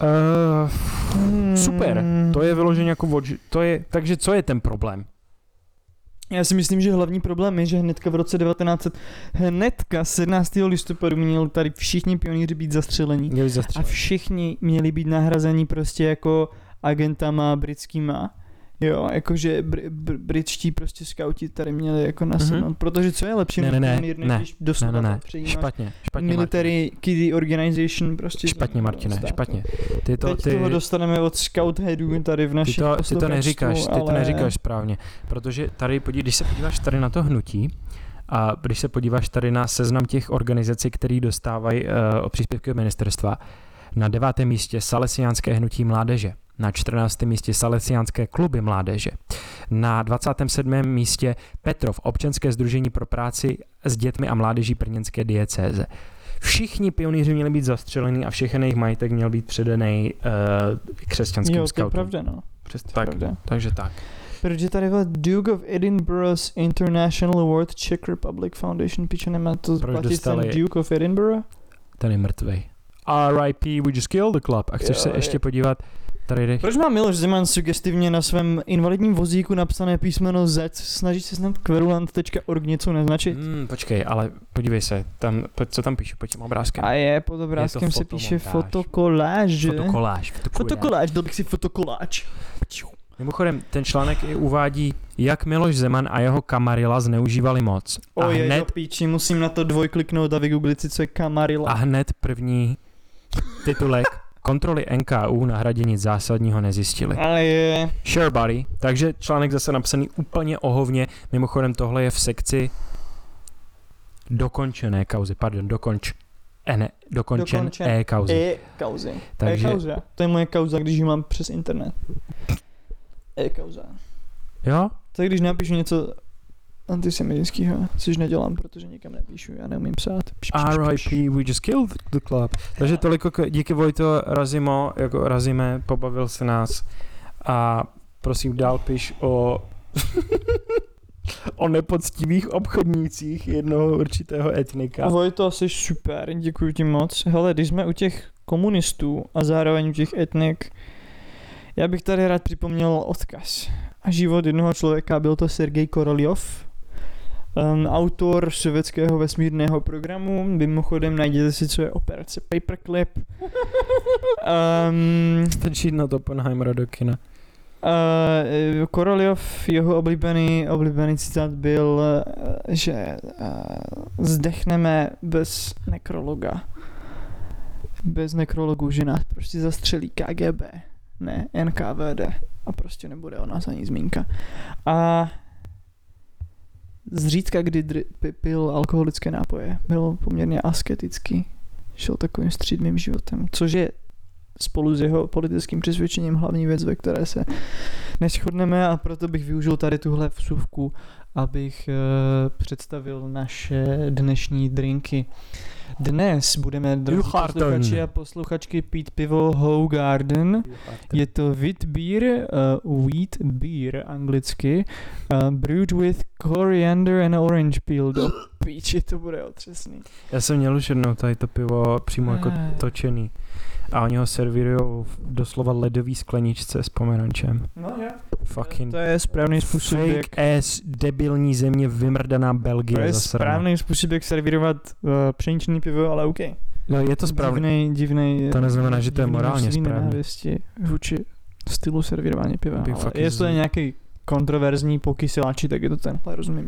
Uh, super, to je vyloženě jako watch, to je, takže co je ten problém? Já si myslím, že hlavní problém je, že hnedka v roce 1900, hnedka 17. listopadu měli tady všichni pionýři být zastřelení. Měli A všichni měli být nahrazeni prostě jako agentama britskýma. Jo, jakože br- br- britští prostě skauti tady měli jako nasednout, Mhm. protože co je lepší Ne, než ne, ne, než ne, když Ne, doslova ne, ne, přejímáš špatně, špatně, military kiddie organization prostě. Špatně, Martine, státu. špatně. Ty to, Teď ty, toho dostaneme od scout headů tady v ty našich to, ty to neříkáš, ty to ale... neříkáš správně, protože tady, podí, když se podíváš tady na to hnutí, a když se podíváš tady na seznam těch organizací, které dostávají uh, příspěvky od ministerstva, na devátém místě Salesiánské hnutí mládeže, na 14. místě Salesiánské kluby mládeže, na 27. místě Petrov, občanské združení pro práci s dětmi a mládeží Brněnské diecéze. Všichni pionýři měli být zastřeleni a všechny jejich majetek měl být předaný uh, křesťanským Jo, to je pravda, no. Přes, To je tak, pravda. takže tak. Protože tady byl Duke of Edinburgh's International Award Czech Republic Foundation, piče nemá to Proč platit dostali- ten Duke of Edinburgh? Ten je mrtvej. R.I.P. We just killed the club. A chceš Jo, se je- ještě podívat, Tady jdeš. Proč má Miloš Zeman sugestivně na svém invalidním vozíku napsané písmeno Z? Snaží se snad kverulant.org něco naznačit? Hmm, počkej, ale podívej se, tam, co tam píšu pod tím obrázkem? A je, pod obrázkem se píše fotokoláž. Fotokoláž. fotokoláž. Fotokoláž, dal bych si fotokoláč. Mimochodem, ten článek i uvádí, jak Miloš Zeman a jeho kamarila zneužívali moc. A hned, do píči, musím na to dvojkliknout a vygooglit si, co je kamarila. a hned první titulek kontroly NKU na hradě nic zásadního nezjistili. Ale je, Sure buddy. Takže článek zase napsaný úplně ohovně. Mimochodem tohle je v sekci dokončené kauzy. Pardon, dokonč. E, ne, dokončen, Dokončen. e kauzy. e kauzy. Takže- E kauza. To je moje kauza, když ji mám přes internet. E kauza. Jo? Je, když napíšu něco antisemitického, což nedělám, protože nikam nepíšu, já neumím psát. Pš, pš, pš, pš. R.I.P. We just killed the club. Takže toliko k, díky Vojto Razimo, jako Razime, pobavil se nás a prosím dál piš o o nepoctivých obchodnících jednoho určitého etnika. Vojto, jsi super, děkuji ti moc. Hele, když jsme u těch komunistů a zároveň u těch etnik, já bych tady rád připomněl odkaz. A život jednoho člověka byl to Sergej Koroljov, um, autor sovětského vesmírného programu. Mimochodem najděte si, co je operace Paperclip. Um, Stačí na to Oppenheimera do kina. Uh, Koroljov, jeho oblíbený, oblíbený citát byl, uh, že uh, zdechneme bez nekrologa. Bez nekrologu, že nás prostě zastřelí KGB, ne NKVD a prostě nebude o nás ani zmínka. A zřídka, kdy pil alkoholické nápoje, byl poměrně asketický, šel takovým střídmým životem, což je spolu s jeho politickým přesvědčením hlavní věc, ve které se neschodneme a proto bych využil tady tuhle vsuvku, abych uh, představil naše dnešní drinky. Dnes budeme, drazí posluchači a posluchačky, pít pivo Hogarden. Je to wheat beer, uh, wheat beer anglicky, uh, brewed with coriander and orange peel. Do píči, to bude otřesný. Já jsem měl už jednou tady to pivo přímo jako Eh. točený. A oni ho servírují doslova ledový skleničce s pomerančem. No, je. Fucking To je správný způsob, jak fake ass debilní země vymrdaná Belgie To je zasraná. správný způsob, jak servírovat uh, pšeničný pivo, ale OK. No je to správný. Divnej, divnej, To neznamená, že to je divný morálně správný. vůči stylu servírování piva. Bych Ale jestli to je z- nějaký kontroverzní pokysiláči, tak je to tenhle, rozumím.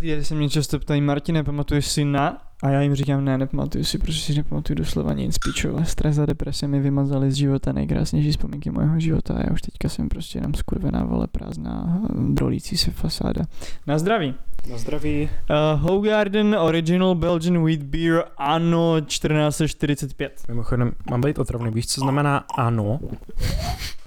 Lidé se mě často ptají, Martine, pamatuješ si na? A já jim říkám, ne, nepamatuju si, protože si nepamatuju doslova nic, pičo. Stres a deprese mi vymazali z života nejkrásnější vzpomínky mojeho života a já už teďka jsem prostě jenom skurvená, vole, prázdná, drolící se fasáda. Na zdraví. Na zdraví. Uh, Hogarden Original Belgian Wheat Beer ano 1445. Mimochodem, mám být otravný. Víš, co znamená ano?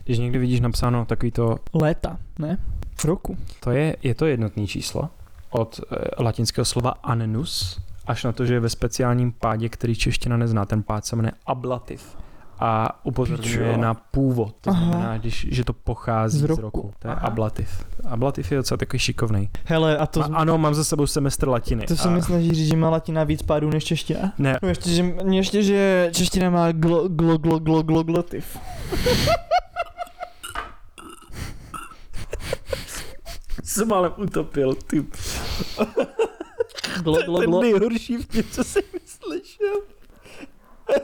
Když někdy vidíš napsáno takový to, Léta, ne? Roku. to je, je to jednotný číslo od e, latinského slova annus, až na to, že je ve speciálním pádě, který čeština nezná. Ten pád se jmenuje ablativ a upozorňuje Pičo. na původ. To Aha. znamená, když, že to pochází Z z roku. roku. To je Aha. ablativ. Ablativ je docela takový šikovný. Hele, a to, A, ano, mám za sebou semestr latiny. to se a... mi snaží říct, že má latina víc pádů než čeština. Ne, No ještě, že, ještě, že čeština má glo, glo, glo, glo, glo, glotiv. jsem ale utopil, ty. Glo, glo, Ten glo. nejhorší vtip, co jsem slyšel.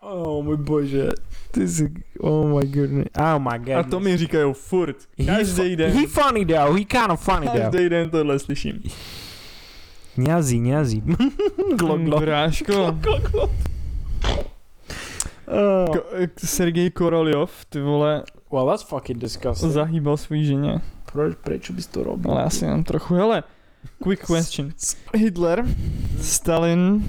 oh můj bože. Ty jsi, oh my goodness. Oh my god. A to mi říkají furt. Každý den. He funny though, he kind of funny though. Každý den tohle slyším. Nězí, nězí. glo, glo. Bráško. Glo, glo. Oh. Ko- Sergej Koroljov, ty vole, Well, that's fucking disgusting. zahýbal svůj ženě. Proč, proč bys to robil? Ale asi jenom trochu. Hele, quick question. Hitler, Stalin,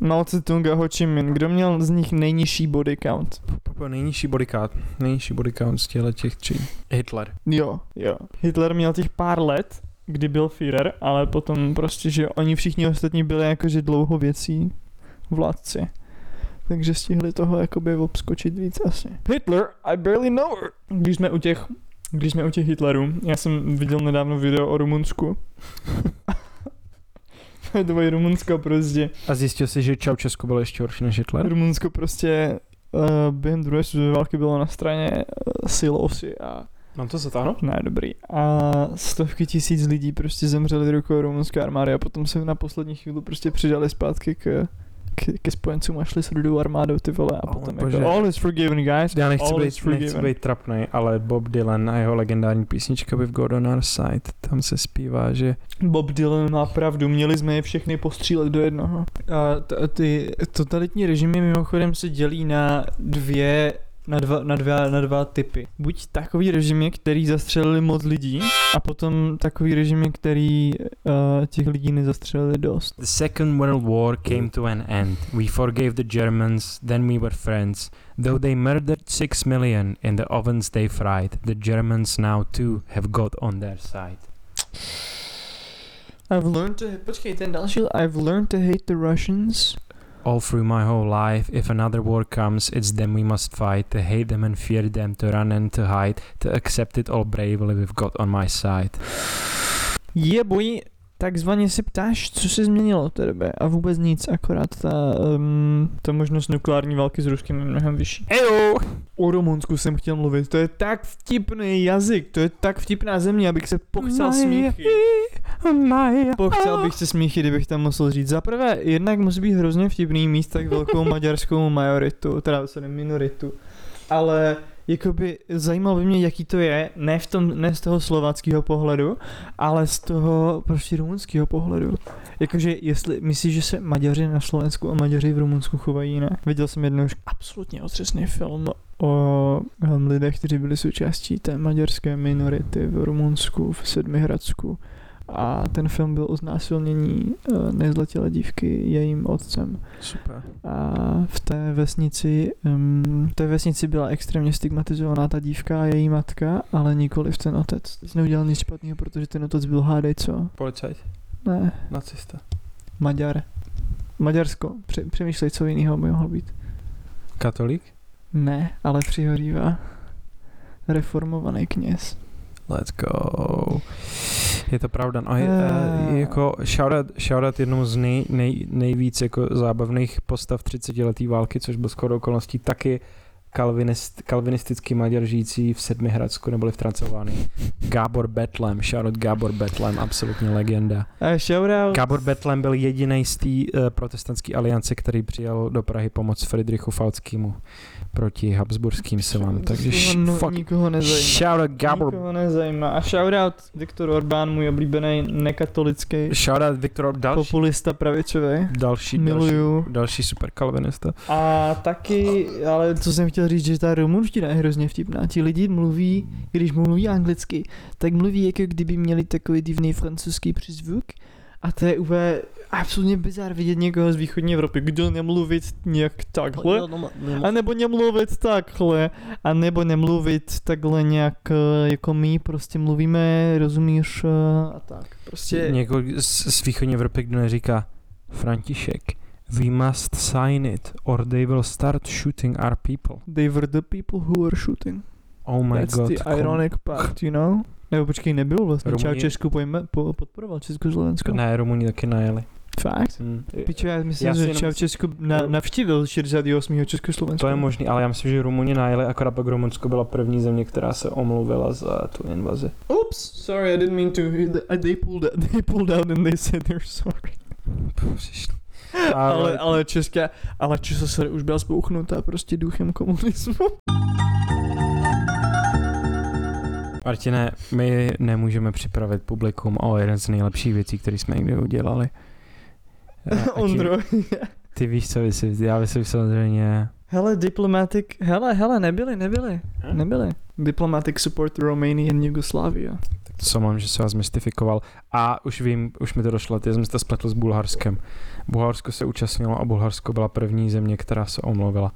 Mao Tse-tung a Ho Chi Minh. Kdo měl z nich nejnižší body count? Nejnižší body count. Nejnižší body count z těchto těch tří. Hitler. Jo, jo. Hitler měl těch pár let, kdy byl Führer, ale potom prostě, že oni všichni ostatní byli jakože dlouhověcí vládci. Takže stihli toho jakoby obskočit víc asi. Hitler, I barely know her. Když jsme u těch, když jsme u těch Hitlerů, já jsem viděl nedávno video o Rumunsku. way, Rumunsko prostě. A zjistil jsi, že Čaučesku bylo ještě horší než Hitler? Rumunsko prostě uh, během druhé světové války bylo na straně uh, silosy a Mám to zatáhnout? ne, dobrý. A stovky tisíc lidí prostě zemřeli rukou rumunské armády a potom se na poslední chvíli prostě přidali zpátky k, k, ke spojencům a šli s rudou armádou ty vole a potom bože. jako all is forgiven guys. Já nechci all být, is forgiven. nechci být trapnej, ale Bob Dylan a jeho legendární písnička We've Got On Our Side, tam se zpívá, že Bob Dylan má pravdu, měli jsme je všechny postřílet do jednoho. A ty totalitní režimy mimochodem se dělí na dvě na dva, na, dva, na dva typy. Buď takový režimy, který zastřelili moc lidí, a potom takový režimy, který uh, těch lidí nezastřelili dost. The Second World War came to an end. We forgave the Germans, then we were friends. Though they murdered six million in the ovens they fried, the Germans now too have got on their side. I've learned to... Počkej, ten další... I've learned to hate the Russians. All through my whole life, if another war comes, it's them we must fight, to hate them and fear them, to run and to hide, to accept it all bravely we've got on my side. Je boji, takzvaně se ptáš, co se změnilo od té doby a vůbec nic, akorát ta, um, ta možnost nukleární války s Ruskem je mnohem vyšší. Ejo! O Rumunsku jsem chtěl mluvit, to je tak vtipný jazyk, to je tak vtipná země, abych se pochcel smíchy. Pochcel bych se smíchy, kdybych tam musel říct. Za prvé, jednak musí být hrozně vtipný mít tak velkou maďarskou majoritu, teda sorry, minoritu. Ale jakoby zajímalo by mě, jaký to je, ne, v tom, ne z toho slováckého pohledu, ale z toho prostě rumunského pohledu. Jakože jestli myslíš, že se Maďaři na Slovensku a Maďaři v Rumunsku chovají jinak. Viděl jsem jednou absolutně otřesný film o lidech, kteří byli součástí té maďarské minority v Rumunsku, v Sedmihradsku. A ten film byl o znásilnění uh, nezletilé dívky jejím otcem. Super. A v té vesnici, v té vesnici byla extrémně stigmatizovaná ta dívka a její matka, ale nikoli v ten otec. Teď neudělal nic špatného, protože ten otec byl hádej co? Policajt. Ne, Nacista. Maďar. Maďarsko. Pře- přemýšlej, co jiného by mohlo být. Katolík? Ne, ale přihořívá. Reformovaný kněz. Let's go. Je to pravda. No, je, uh, jako shoutout, shoutout jednou z nej, nej, nejvíc jako zábavných postav 30 letý války, což byl skoro okolností taky kalvinist, kalvinistický Maďar žijící v Sedmihradsku neboli v Transylvánii. Gábor Betlem, shoutout Gábor Betlem, absolutně legenda. Shoutout. Gábor Betlem byl jediný z té uh, protestantské aliance, který přijal do Prahy pomoc Friedrichu Falckému proti habsburským silám. Takže š- no, fuck. nikoho nezajímá. Shoutout Gábor Nikoho nezajímá. A shoutout Viktor Orbán, můj oblíbený nekatolický Shoutout Viktor, další, populista pravicový. další, další, Miluju. další super kalvinista. A taky, ale co jsem chtěl říct, že ta rumunština je hrozně vtipná. Ti lidi mluví, když mluví anglicky, tak mluví jako kdyby měli takový divný francouzský přízvuk. A to je úplně absolutně bizar vidět někoho z východní Evropy, kdo nemluvit nějak takhle, a nebo nemluvit takhle, a nebo nemluvit takhle nějak eh, jako my prostě mluvíme, rozumíš, eh, a tak. Prostě Někoho z, z východní Evropy, kdo neříká František, we must sign it, or they will start shooting our people. they were the people who were shooting. Oh my That's god. the ironic part, you know? Nebo počkej, nebyl vlastně. Rumuni- Čaučesku pojme, po, podporoval Československo. Ne, Rumuni taky najeli. Fakt? Hmm. Piče, já myslím, Já že jenom- Čaučesku na, navštívil 68. Československo. To je možný, ale já myslím, že Rumuni najeli, akorát pak Rumunsko byla první země, která se omluvila za tu invazi. Oops, sorry, I didn't mean to. They pulled, they pulled out and they said they're sorry. Ale, ale česká, ale ČSSR už byla spouchnutá prostě duchem komunismu. Martine, my nemůžeme připravit publikum o jeden z nejlepších věcí, které jsme někdy udělali. Ondro. Ty víš, co vysvětlit. Já vysvětlím samozřejmě... hele, diplomatic, hele, hele, nebyli, nebyli, Hm? nebyli. Diplomatic support Romania and Yugoslavia. Tak to jsem že se vás mystifikoval. A už vím, už mi to došlo, ty jsem to spletl s Bulharskem. Bulharsko se účastnilo a Bulharsko byla první země, která se omluvila.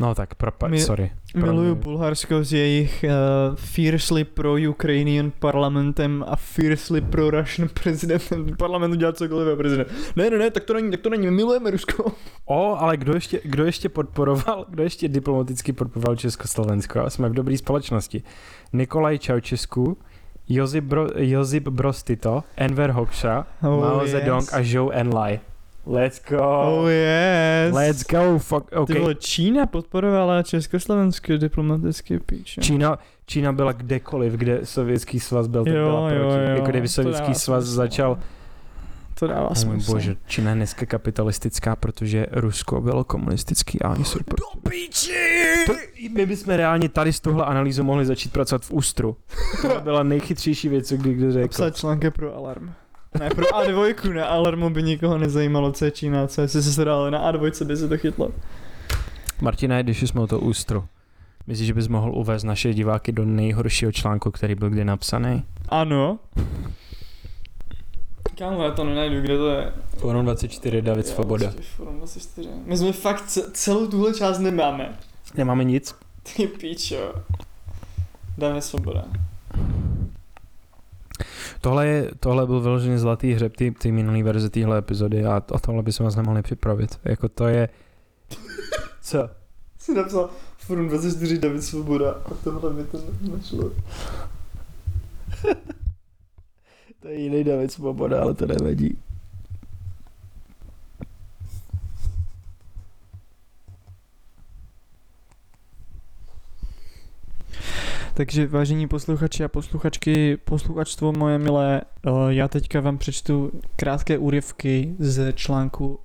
No tak, propa- My- sorry. Miluju Pro- Bulharsko s jejich uh, fiercely pro-Ukrainian parlamentem a fiercely pro-Russian prezidentem. Parlament udělá cokoliv prezident. Ne, ne, ne, tak to není, tak to není, my milujeme Rusko. O, ale kdo ještě, kdo ještě podporoval, kdo ještě diplomaticky podporoval Československo? A jsme v dobré společnosti. Nikolaj Čaučesku Josip, Bro, Josip Broz Tito, Enver Hoxha, Oh, Mao yes. Zedong a Zhou Enlai. Let's go. Oh yes. Let's go, fuck, Ty okay. vole, Čína podporovala Československé diplomatické píče. Čína, Čína byla kdekoliv, kde sovětský svaz byl, tak Jo, byla jo, proti. jo, jako kdyby sovětský svaz smysl. začal, To dává oh smysl. bože, Čína je dneska kapitalistická, protože Rusko bylo komunistický a oni jsou proti. To, my bychom reálně tady s touhle analýzou mohli začít pracovat v ústru. To byla nejchytřejší věc, co kdy kdo řekl. Psat články pro Alarm. Ne, pro A2, na Alarmu by nikoho nezajímalo, co je Čína, co je se ale na A2 by se to chytlo. Martina, když jsme o to ústru, myslíš, že bys mohl uvést naše diváky do nejhoršího článku, který byl kdy napsaný? Ano. Kámo, já to nenajdu, kde to je. Forum 24, David Svoboda. prostě Forum 24. My jsme fakt ce- celou tuhle část nemáme. Nemáme nic? Ty píčo. Dáme svoboda. Tohle, je, tohle byl vyloženě zlatý hřeb ty, ty minulý verze téhle epizody a, a tohle bychom vás nemohli připravit. Jako to je... Co? Jsi napsal Forum 24 David Svoboda a tohle mi to nešlo. To je jiný David Svoboda, ale to nevadí. Takže vážení posluchači a posluchačky, posluchačstvo moje milé, eh, já teďka vám přečtu krátké úryvky z článku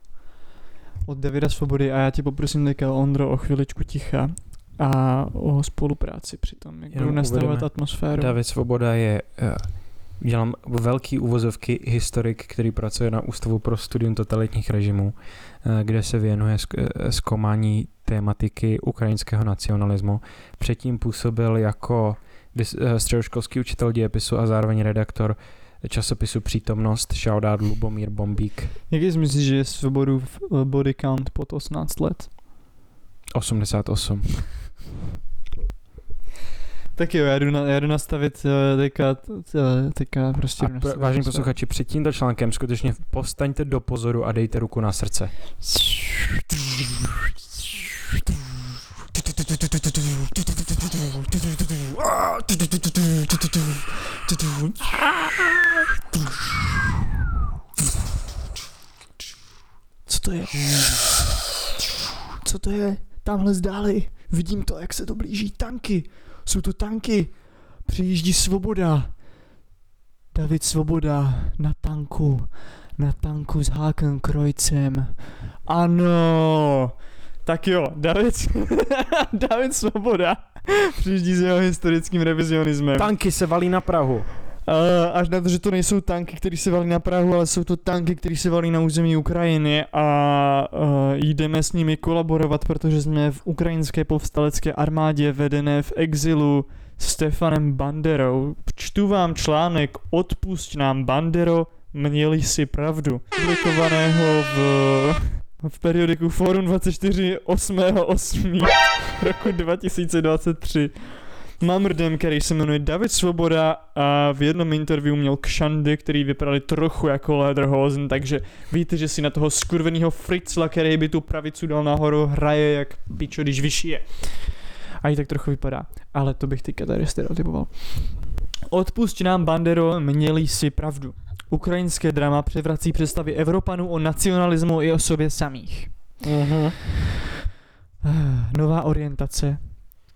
od Davida Svobody a já tě poprosím teďka Ondro o chviličku ticha a o spolupráci přitom, jak Jenom budu nastavovat uvedeme. atmosféru. David Svoboda je... Uh, dělám velký uvozovky historik, který pracuje na Ústavu pro studium totalitních režimů, eh, kde se věnuje eh, zkoumání tématiky ukrajinského nacionalismu. Předtím působil jako eh, středoškolský učitel dějepisu a zároveň redaktor časopisu Přítomnost, shoutout Lubomír Bombík, Jaký jsi myslíš, že je Svobodu v eh, body count pod 18 let? 88. Tak jo, já jdu, na, já jdu nastavit uh, teďka, teďka prostě A pr- vážení posluchači, před tímto článkem skutečně postaňte do pozoru a dejte ruku na srdce. Co to je? Co to je? Tamhle zdáli. Vidím to, jak se to blíží. Tanky. Jsou to tanky. Přijíždí Svoboda. David Svoboda na tanku. Na tanku s Hákem Krojcem. Ano. Tak jo, David, David Svoboda přijíždí s jeho historickým revizionismem. Tanky se valí na Prahu. Uh, až na to, že to nejsou tanky, které se valí na Prahu, ale jsou to tanky, které se valí na území Ukrajiny a uh, jdeme s nimi kolaborovat, protože jsme v ukrajinské povstalecké armádě vedené v exilu Stefanem Banderou. Čtu vám článek Odpusť nám Bandero, měli si pravdu. Publikovaného v, v periodiku Forum 24 8.8. roku 2023 mamrdem, který se jmenuje David Svoboda a v jednom interview měl kšandy, který vypadali trochu jako Lederhosen, takže víte, že si na toho skurveného Fritzla, který by tu pravicu dal nahoru, hraje jak pičo, když vyšije. A i tak trochu vypadá. Ale to bych teďka tady stereotypoval. Odpusť nám, Bandero, měli si pravdu. Ukrajinské drama převrací představy Evropanů o nacionalismu i o sobě samých. Mhm. Nová orientace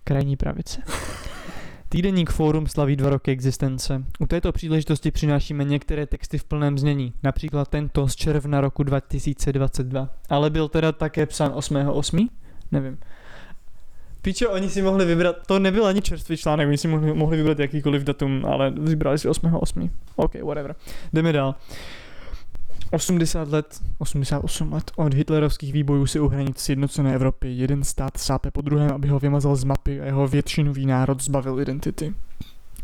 krajní pravice. Týdeník Fórum slaví dva roky existence. U této příležitosti přinášíme některé texty v plném znění, například tento z června roku 2022. Ale byl teda také psán 8.8. Nevím. Pičo, oni si mohli vybrat, to nebyl ani čerstvý článek, oni si mohli, mohli vybrat jakýkoliv datum, ale vybrali si 8.8. OK, whatever. Jdeme dál. 80 let, 88 let od hitlerovských výbojů si u hranic sjednocené Evropy jeden stát sápe po druhém, aby ho vymazal z mapy a jeho většinový národ zbavil identity.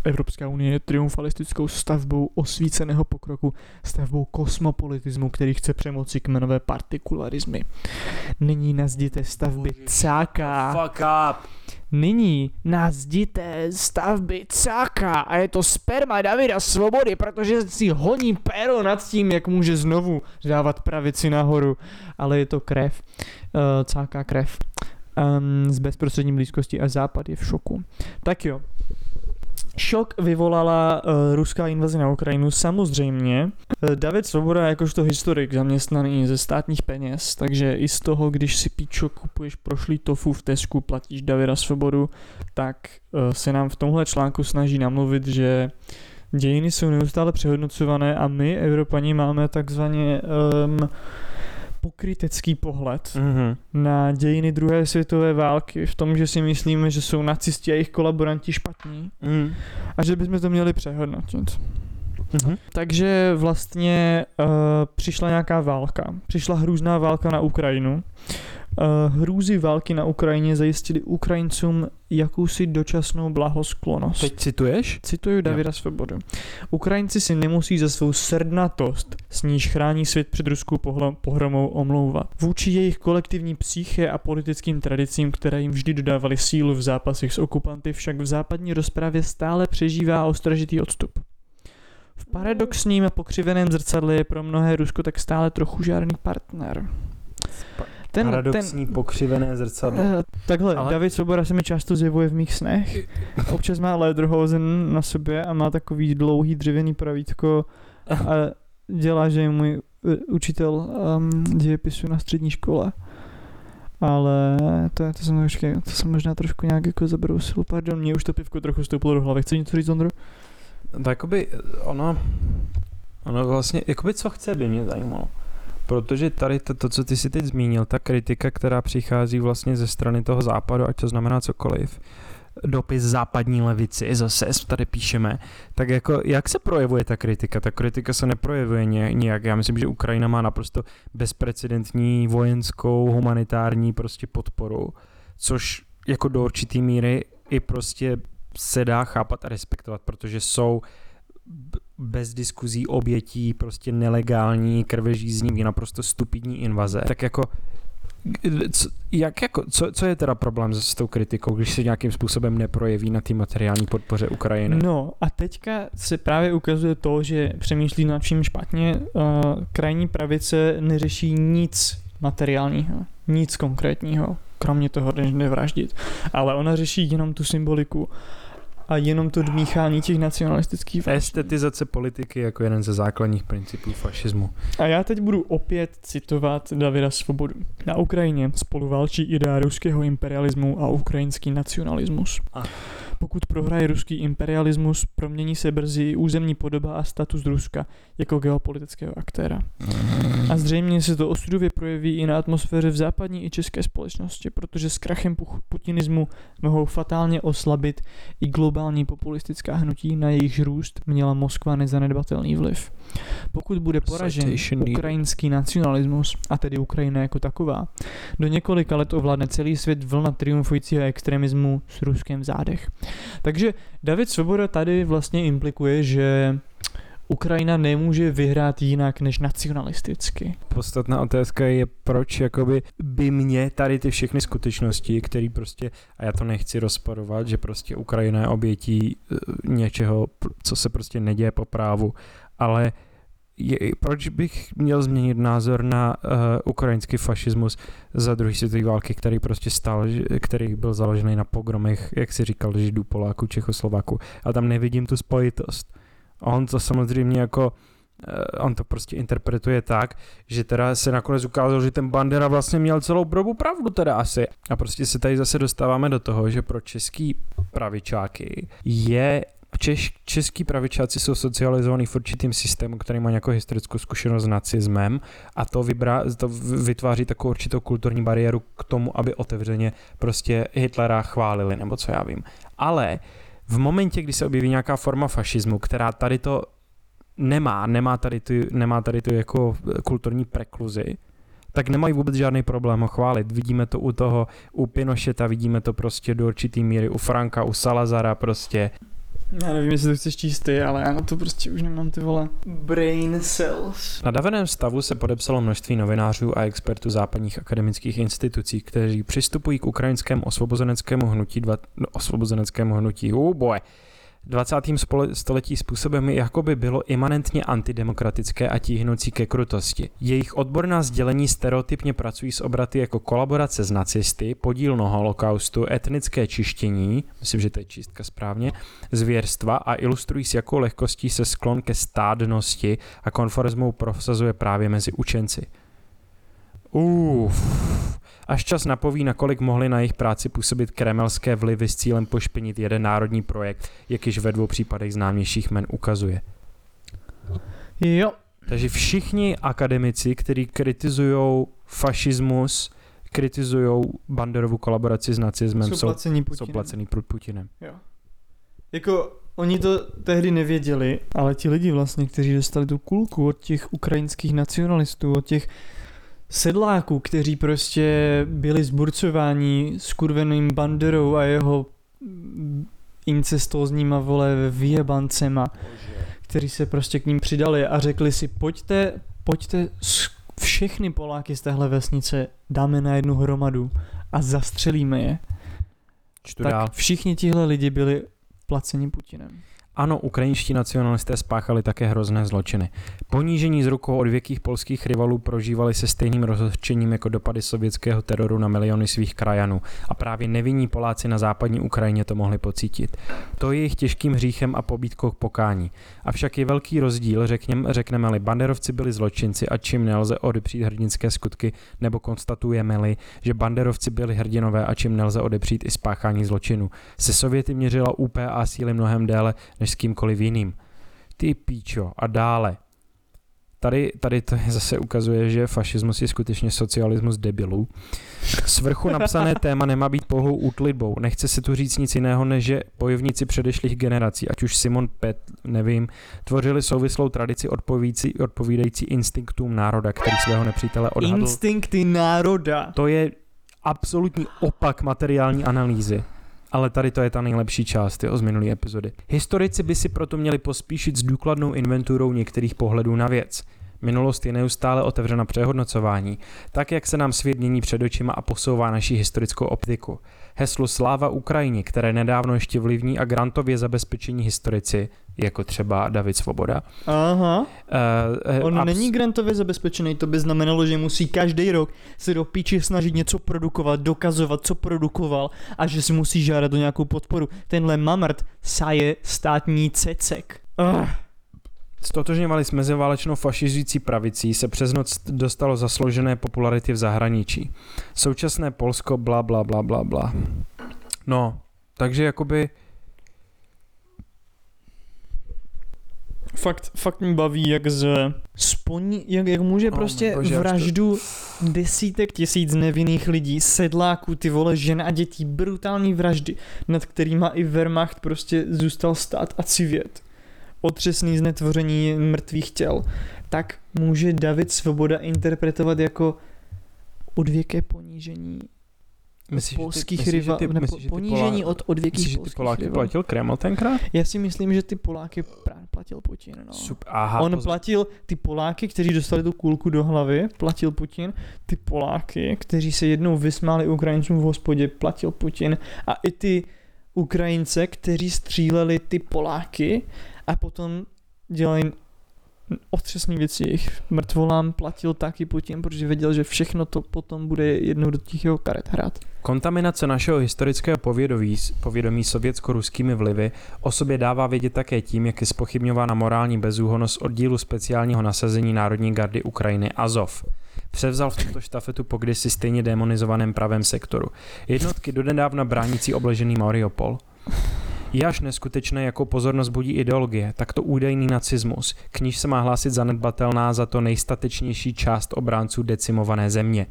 Evropská unie je triumfalistickou stavbou osvíceného pokroku, stavbou kosmopolitismu, který chce přemoci kmenové partikularizmy. Nyní na zdi té stavby cáká. Fuck up. Nyní na zdi té stavby cáká a je to sperma Davida Svobody, protože si honí péro nad tím, jak může znovu dávat pravici nahoru. Ale je to krev. Uh, cáká krev. Um, z bezprostřední blízkosti a západ je v šoku. Tak jo. Šok vyvolala uh, ruská invaze na Ukrajinu samozřejmě. Uh, David Svoboda jakožto historik zaměstnaný ze státních peněz, takže i z toho, když si píčo kupuješ prošlý tofu v Tesku, platíš Davida Svobodu, tak uh, se nám v tomhle článku snaží namluvit, že dějiny jsou neustále přehodnocované a my, Evropani, máme takzvaně um, pokrytecký pohled Mm-hmm. na dějiny druhé světové války v tom, že si myslíme, že jsou nacisti a jejich kolaboranti špatní Mm. a že bychom to měli přehodnotit. Mm-hmm. Takže vlastně uh, přišla nějaká válka. Přišla hrůzná válka na Ukrajinu. Uh, hrůzy války na Ukrajině zajistili Ukrajincům jakousi dočasnou blahosklonost. Teď cituješ? Cituju Davida Svobodu. Ukrajinci si nemusí za svou srdnatost, s níž chrání svět před ruskou pohromou, omlouvat. Vůči jejich kolektivní psyche a politickým tradicím, které jim vždy dodávaly sílu v zápasech s okupanty, však v západní rozpravě stále přežívá ostražitý odstup. V paradoxním a pokřiveném zrcadle je pro mnohé Rusko tak stále trochu žádný partner. Ten, Paradoxní pokřivené zrcadlo. Eh, takhle, Ale-. David Svoboda se mi často zjevuje v mých snech. Občas má lederhosen na sobě a má takový dlouhý dřevěný pravítko a dělá, že je můj eh, učitel um, dějepisu na střední škole. Ale to, je, to, jsem, počkej, to jsem možná trošku nějak jako zabrousil. Pardon, mě už to pivko trochu stoupilo do hlavy. Chci něco říct, Ondro? Tak jakoby ono, ono vlastně, jakoby co chce by mě zajímalo. Protože tady to, to, co ty si teď zmínil, ta kritika, která přichází vlastně ze strany toho západu, ať to znamená cokoliv, dopis západní levici, zase tady píšeme, tak jako jak se projevuje ta kritika? Ta kritika se neprojevuje ně- nějak. Já myslím, že Ukrajina má naprosto bezprecedentní vojenskou, humanitární prostě podporu, což jako do určitý míry i prostě se dá chápat a respektovat, protože jsou b- bez diskuzí obětí prostě nelegální krvežízní naprosto stupidní invaze. Tak jako co, jak jako, co, co je teda problém s tou kritikou, když se nějakým způsobem neprojeví na té materiální podpoře Ukrajiny? No a teďka se právě ukazuje to, že přemýšlí nad čím špatně. Uh, krajní pravice neřeší nic materiálního, nic konkrétního, kromě toho, než nevraždit. Ale ona řeší jenom tu symboliku a jenom to dmíchání těch nacionalistických vášní. Estetizace politiky jako jeden ze základních principů fašismu. A já teď budu opět citovat Davida Svobodu. Na Ukrajině spolu válčí idea ruského imperialismu a ukrajinský nacionalismus. A. Pokud prohraje ruský imperialismus, promění se brzy územní podoba a status Ruska jako geopolitického aktéra. A zřejmě se to osudově projeví i na atmosféře v západní i české společnosti, protože s krachem putinismu mohou fatálně oslabit i globální populistická hnutí, na jejich růst měla Moskva nezanedbatelný vliv. Pokud bude poražen ukrajinský nacionalismus, a tedy Ukrajina jako taková, do několika let ovládne celý svět vlna triumfujícího extremismu s Ruskem v zádech. Takže David Svoboda tady vlastně implikuje, že Ukrajina nemůže vyhrát jinak než nacionalisticky. Podstatná otázka je, proč jakoby by mě tady ty všechny skutečnosti, které prostě, a já to nechci rozporovat, že prostě Ukrajina je obětí eh, něčeho, co se prostě neděje po právu, ale je, proč bych měl změnit názor na uh, ukrajinský fašismus za druhé světové války, který prostě stál, který byl založený na pogromech, jak si říkal, Židů, Poláků, Čechoslováků. A tam nevidím tu spojitost. On to samozřejmě jako eh, on to prostě interpretuje tak, že teda se nakonec ukázalo, že ten Bandera vlastně měl celou dobu pravdu teda asi. A prostě se tady zase dostáváme do toho, že pro český pravičáky je Češ, český pravičáci jsou socializovaní v určitým systému, který má nějakou historickou zkušenost s nacismem a to, vybra, to vytváří takovou určitou kulturní bariéru k tomu, aby otevřeně prostě Hitlera chválili, nebo co já vím. Ale v momentě, kdy se objeví nějaká forma fašismu, která tady to nemá, nemá tady tu, nemá tady tu jako kulturní prekluzi, tak nemají vůbec žádný problém ho chválit. Vidíme to u toho, u Pinocheta, vidíme to prostě do určitý míry, u Franka, u Salazara prostě. Já nevím, jestli to chceš číst ty, ale já na to prostě už nemám ty vole. Brain cells. Na daveném stavu se podepsalo množství novinářů a expertů západních akademických institucí, kteří přistupují k ukrajinskému osvobozeneckému hnutí, dva, no, osvobozeneckému hnutí, oh boy, 20. spole- století způsobem jakoby bylo imanentně antidemokratické a tíhnoucí ke krutosti. Jejich odborná sdělení stereotypně pracují s obraty jako kolaborace s nacisty, podíl na holokaustu, etnické čištění, myslím, že to je čistka správně, zvěrstva a ilustrují s jakou lehkostí se sklon ke stádnosti a konformismu prosazuje právě mezi učenci. Uf. Až čas napoví, nakolik mohli na jejich práci působit kremelské vlivy s cílem pošpinit jeden národní projekt, jak již ve dvou případech známějších men ukazuje. Jo, Takže všichni akademici, kteří kritizují fašismus, kritizují Banderovu kolaboraci s nacismem, jsou jsou, placení jsou Putinem. placený pro Putinem. Jo. Jako, oni to tehdy nevěděli, ale ti lidi vlastně, kteří dostali tu kulku od těch ukrajinských nacionalistů, od těch sedláků, kteří prostě byli zburcováni skurveným Banderou a jeho incestózníma vole vyjebancema, kteří se prostě k ním přidali a řekli si, pojďte, pojďte s- všechny Poláky z téhle vesnice dáme na jednu hromadu a zastřelíme je. Čtu tak dál. všichni tihle lidi byli placeni Putinem. Ano, ukrajinští nacionalisté spáchali také hrozné zločiny. Ponížení z rukou odvěkých polských rivalů prožívali se stejným rozhořčením jako dopady sovětského teroru na miliony svých krajanů a právě nevinní Poláci na západní Ukrajině to mohli pocítit. To je jejich těžkým hříchem a pobídkou k pokání. Avšak je velký rozdíl, řekněm, řekneme-li, banderovci byli zločinci a čím nelze odepřít hrdinské skutky, nebo konstatujeme-li, že banderovci byli hrdinové a čím nelze odepřít i spáchání zločinu. Se Sověty měřila UPA síly mnohem déle než s kýmkoliv jiným. Ty píčo a dále. Tady, tady to zase ukazuje, že fašismus je skutečně socialismus debilů. Svrchu napsané téma nemá být pouhou útlitbou. Nechce se tu říct nic jiného, než že bojovníci předešlých generací, ať už Simon Pet, nevím, tvořili souvislou tradici odpovídající, odpovídající instinktům národa, který svého nepřítele odhadl. Instinkty národa. To je absolutní opak materiální analýzy. Ale tady to je ta nejlepší část jo, z minulé epizody. Historici by si proto měli pospíšit s důkladnou inventurou některých pohledů na věc. Minulost je neustále otevřena přehodnocování, tak jak se nám svět mění před očima a posouvá naši historickou optiku. Heslo Sláva Ukrajině, které nedávno ještě vlivní a grantově zabezpečení historici, jako třeba David Svoboda. Aha. Uh, On není grantově zabezpečený, to by znamenalo, že musí každý rok se do píči snažit něco produkovat, dokazovat, co produkoval a že si musí žádat o nějakou podporu. Tenhle mamrt saje státní cecek. Uh. Stotožňovali s meziválečnou fašizující pravicí se přes noc dostalo zasloužené popularity v zahraničí. Současné Polsko bla bla bla bla bla. No, takže jakoby Fakt, fakt mě baví, jak z sponí, jak, jak může Oh prostě můj bože, už to- vraždu desítek tisíc nevinných lidí, sedláků, ty vole, žen a dětí, brutální vraždy, nad kterýma i Wehrmacht prostě zůstal stát a civět. Otřesný znetvoření mrtvých těl. Tak může David Svoboda interpretovat jako odvěké ponížení myslíš, polských že ty, rivalů, nebo myslíš, ponížení Polá- od odvěkých myslíš, že ty polských Poláky rivalů. platil Kreml tenkrát? Já si myslím, že ty Poláky právě platil Putin, no. Sup, aha, On pozor. platil ty Poláky, kteří dostali tu kulku do hlavy, platil Putin. Ty Poláky, kteří se jednou vysmáli Ukrajincům v hospodě, platil Putin. A i ty Ukrajince, kteří stříleli ty Poláky a potom dělali otřesné věci jejich mrtvolám, platil taky Putin, protože věděl, že všechno to potom bude jednou do těch jeho karet hrát. Kontaminace našeho historického povědomí, povědomí sovětsko-ruskými vlivy o sobě dává vědět také tím, jak je spochybňována morální bezúhonost oddílu speciálního nasazení Národní gardy Ukrajiny Azov. Převzal v tuto štafetu po kdysi stejně demonizovaném pravém sektoru. Jednotky dodedávna bránící obležený Mariupol. Je až neskutečné, jakou pozornost budí ideologie, takto údajný nacismus, k níž se má hlásit zanedbatelná za to nejstatečnější část obránců decimované země.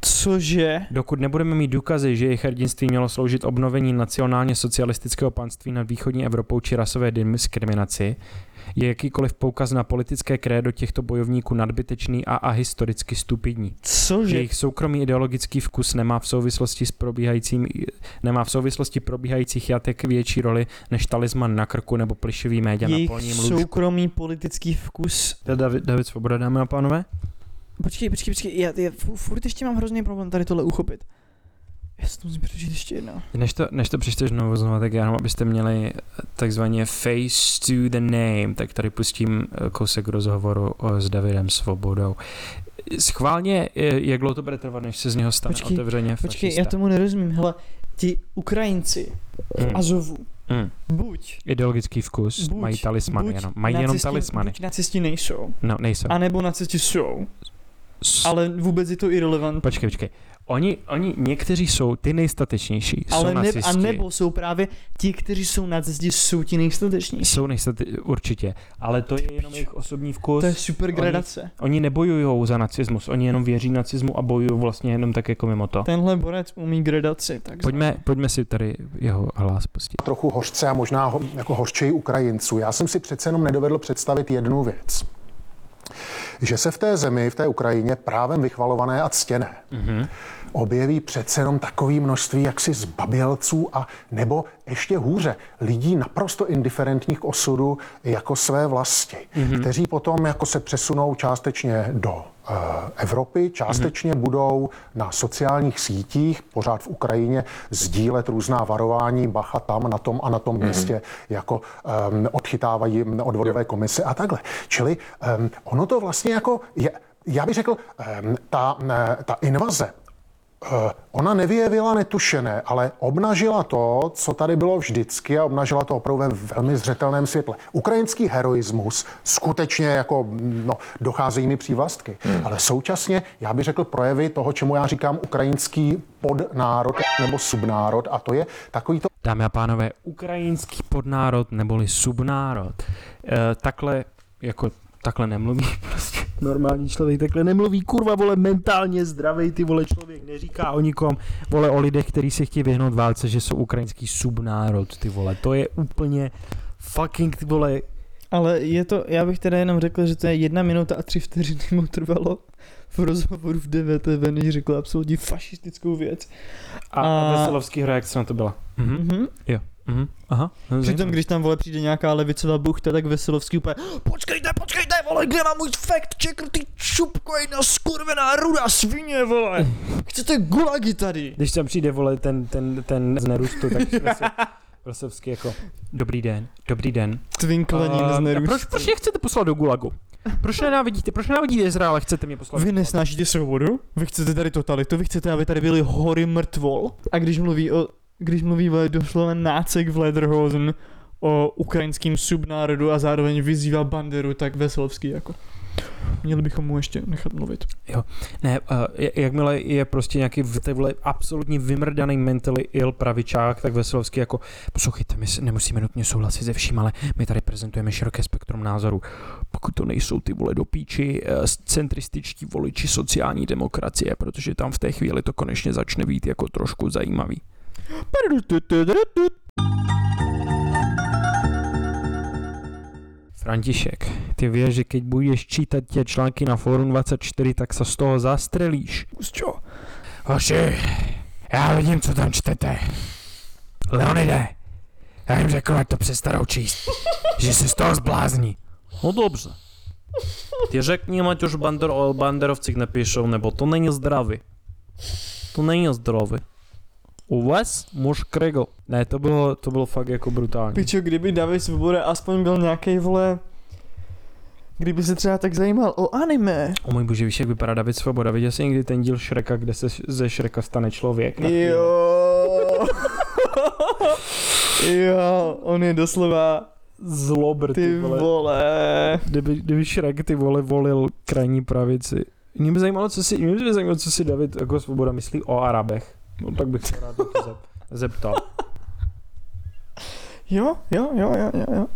Cože? Dokud nebudeme mít důkazy, že jejich hrdinství mělo sloužit obnovení nacionálně socialistického panství nad východní Evropou či rasové diskriminaci, je jakýkoliv poukaz na politické krédo těchto bojovníků nadbytečný a ahistoricky stupidní. Cože? Jejich soukromý ideologický vkus nemá v souvislosti s probíhajícím, nemá v souvislosti probíhajících jatek větší roli než talisman na krku nebo plišový média na Jejich polním lůžku. soukromý politický vkus David, David Svoboda, dámy a pánové? Počkej, počkej, počkej, já, já fu- furt ještě mám hrozný problém tady tohle uchopit. Já si to musím přečíst ještě jednou. Než to, než to přečteš znovu znova, tak jenom abyste měli takzvaně face to the name, tak tady pustím eh, kousek rozhovoru o, s Davidem Svobodou. Schválně, eh, jak dlouho to bude trvat, než se z něho stane Počkej, otevřeně Počkej, fašista? já tomu nerozumím. Hele, ti Ukrajinci v Hmm. Azovu, Hmm. buď, Ideologický vkus, buď mají talismany buď jenom. Mají jenom nacisti- talismany. Buď nacisti nejsou, No, nejsou. anebo nacisti jsou, S- ale vůbec je to irrelevant. Počkej, počkej. Oni, oni, někteří jsou ty nejstatečnější, jsou ale ne, nacisti. a nebo jsou právě ti, kteří jsou nacisti, jsou ti nejstatečnější. Jsou nejstati, určitě, ale to je jenom jejich osobní vkus. To je super gradace. Oni nebojují za nacismus, oni jenom věří nacismu a bojují vlastně jenom tak jako mimo to. Tenhle borec umí gradaci, tak Pojďme, pojďme si tady jeho hlas pustit. trochu hořce a možná ho, jako hořčej Ukrajinců. Já jsem si přece jenom nedovedl představit jednu věc. Že se v té zemi, v té Ukrajině, právem vychvalované a ctěné, mm-hmm. Objeví přece jenom takové množství jaksi zbabělců a nebo ještě hůře, lidí naprosto indiferentních k osudu jako své vlasti, mm-hmm. kteří potom jako se přesunou částečně do eh, Evropy, částečně mm-hmm. budou na sociálních sítích, pořád v Ukrajině, sdílet různá varování, bacha tam, na tom a na tom mm-hmm. městě, jako um, odchytávají odvodové komise a takhle. Čili um, ono to vlastně jako je, já bych řekl, um, ta, ne, ta invaze Eh, Ona nevyjevila netušené, ale obnažila to, co tady bylo vždycky a obnažila to opravdu ve velmi zřetelném světle. Ukrajinský heroismus skutečně jako no, docházejí mi přívlastky, hmm. ale současně já bych řekl projevy toho, čemu já říkám ukrajinský podnárod nebo subnárod a to je takový to Dámy a pánové, ukrajinský podnárod neboli subnárod. E, takhle, jako takhle nemluví prostě. Normální člověk takhle nemluví, kurva, vole, mentálně zdravý, ty vole, člověk neříká o nikom, vole, o lidech, kteří se chtějí vyhnout válce, že jsou ukrajinský subnárod, ty vole, to je úplně fucking, ty vole, Ale je to, já bych teda jenom řekl, že to je jedna minuta a tři vteřiny mu trvalo v rozhovoru v DVTV, než řekl absolutně fašistickou věc. a, a A- Veselovský hra, jak se na to byla? Mhm. Mhm. Jo, mhm. aha. Přitom, když tam vole přijde nějaká levicová buchta, tak Veselovský úplně Počkejte, počkejte, vole, kde mám můj fact checker, ty čupko, jedna skurvená ruda svině, vole. Chcete gulagy tady? Když tam přijde, vole, ten, ten, ten z nerůstu, tak Vese- Vesevský jako, dobrý den, dobrý den. Z a nerůstu. proč, proč mě chcete poslat do Gulagu? Proč nenávidíte, proč nenávidíte Izrael a chcete mě poslat? do Vy nesnášíte svobodu? Vy chcete tady totalitu? Vy chcete, aby tady byly hory mrtvol? A když mluví o, když mluví vole, doslova nácek v Lederhosen o ukrajinském subnárodu a zároveň vyzývá Banderu, tak Veselovský jako. Měli bychom mu ještě nechat mluvit. Ne, uh, jakmile je prostě nějaký vole absolutně vymrdaný mentally ill pravičák, tak Veselovský jako, poslouchejte, my nemusíme nutně souhlasit se vším, ale my tady prezentujeme široké spektrum názorů. Pokud to nejsou ty vole do píči, uh, centrističtí voliči sociální demokracie, protože tam v té chvíli to konečně začne být jako trošku zajímavý. František, ty víš, že keď budeš čítat tě články na Forum 24, tak se z toho zastrelíš. Z čo? Hoši, já vidím, co tam čtete. Leonide, já jim řekl, ať to přestanou číst. že se z toho zblázní. No dobře. Ty řekni, ať už bander, banderovcích napíšou, nebo to není zdravý. To není zdravý. U vás muž krigl. Ne, to bylo, to bylo fakt jako brutální. Pičo, kdyby David Svoboda aspoň byl nějaký vole... Kdyby se třeba tak zajímal o anime. O můj bože, víš, jak vypadá David Svoboda? Viděl jsi někdy ten díl Šreka, kde se ze Šreka stane člověk? Jo. jo, on je doslova Zlobr, ty vole. Kdyby, kdyby Šrek ty vole volil krajní pravici. Mě by zajímalo, co si, mě by zajímalo, co si David jako Svoboda myslí o Arabech. No tak bych se rád zeptal. Jo, jo, jo, jo, jo, jo.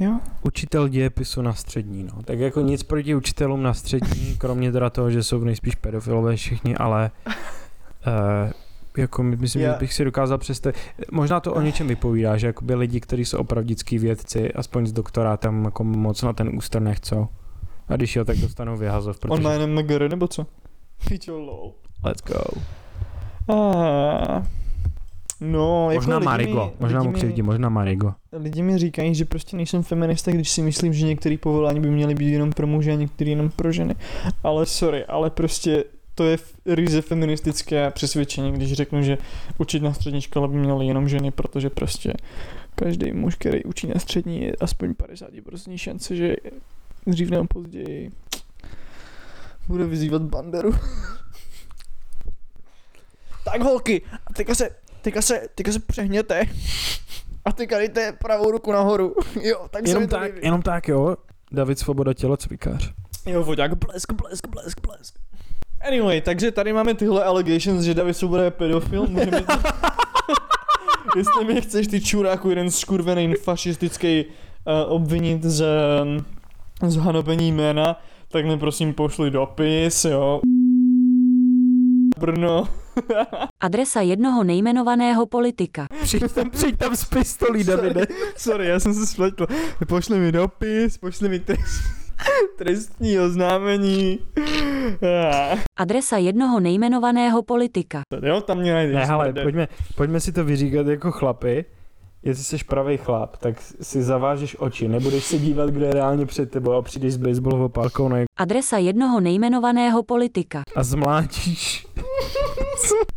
Jo. Učitel dějepisu na střední, no. Tak jako nic proti učitelům na střední, kromě teda toho, že jsou nejspíš pedofilové všichni, ale uh, jako my- myslím, Já- že bych si dokázal představit, možná to o něčem vypovídá, že jakoby lidi, kteří jsou opravdický vědci, aspoň s doktorátem, jako moc na ten úster nechcou. A když jo, tak dostanou vyhazov, protože... On má jenom MGR nebo co? Pičo, lol. Let's go. Ah. No, Možná jako lidi Marigo, mi, možná lidi mu křivdí, možná Marigo. Lidi mi říkají, že prostě nejsem feminista, když si myslím, že některé povolání by měly být jenom pro muže a některé jenom pro ženy. Ale sorry, ale prostě to je ryze feministické přesvědčení, když řeknu, že učit na střední škole by měly jenom ženy, protože prostě každý muž, který učí na střední, je aspoň 50% šance, že dřív nebo později bude vyzývat banderu. Tak holky, a teďka se, teďka se, teďka se přehněte. A teďka dejte pravou ruku nahoru. Jo, tak se Jenom mi to tak, líbí. jenom tak, jo. David Svoboda, tělocvikář. Jo, voďák, blesk, blesk, blesk, blesk. Anyway, takže tady máme tyhle allegations, že David Svoboda je pedofil, můžeme... Jestli mě chceš ty čuráku jeden skurvený fašistický uh, obvinit z, z hanobení jména, tak mi prosím pošli dopis, jo. Brno. Adresa jednoho nejmenovaného politika. Přijď tam, přijď tam s pistolí, Davide. Sorry, já jsem se spletl. Pošli mi dopis, pošli mi trest, trestní oznámení. Ah. Adresa jednoho nejmenovaného politika. Jo, tam mě najdeš. Ne, hele, smrde. pojďme, pojďme si to vyříkat jako chlapy. Jestli jsi pravý chlap, tak si zavážeš oči, nebudeš se dívat, kdo je reálně před tebou a přijdeš s baseballovou pálkou na Adresa jednoho nejmenovaného politika. a zmlátíš.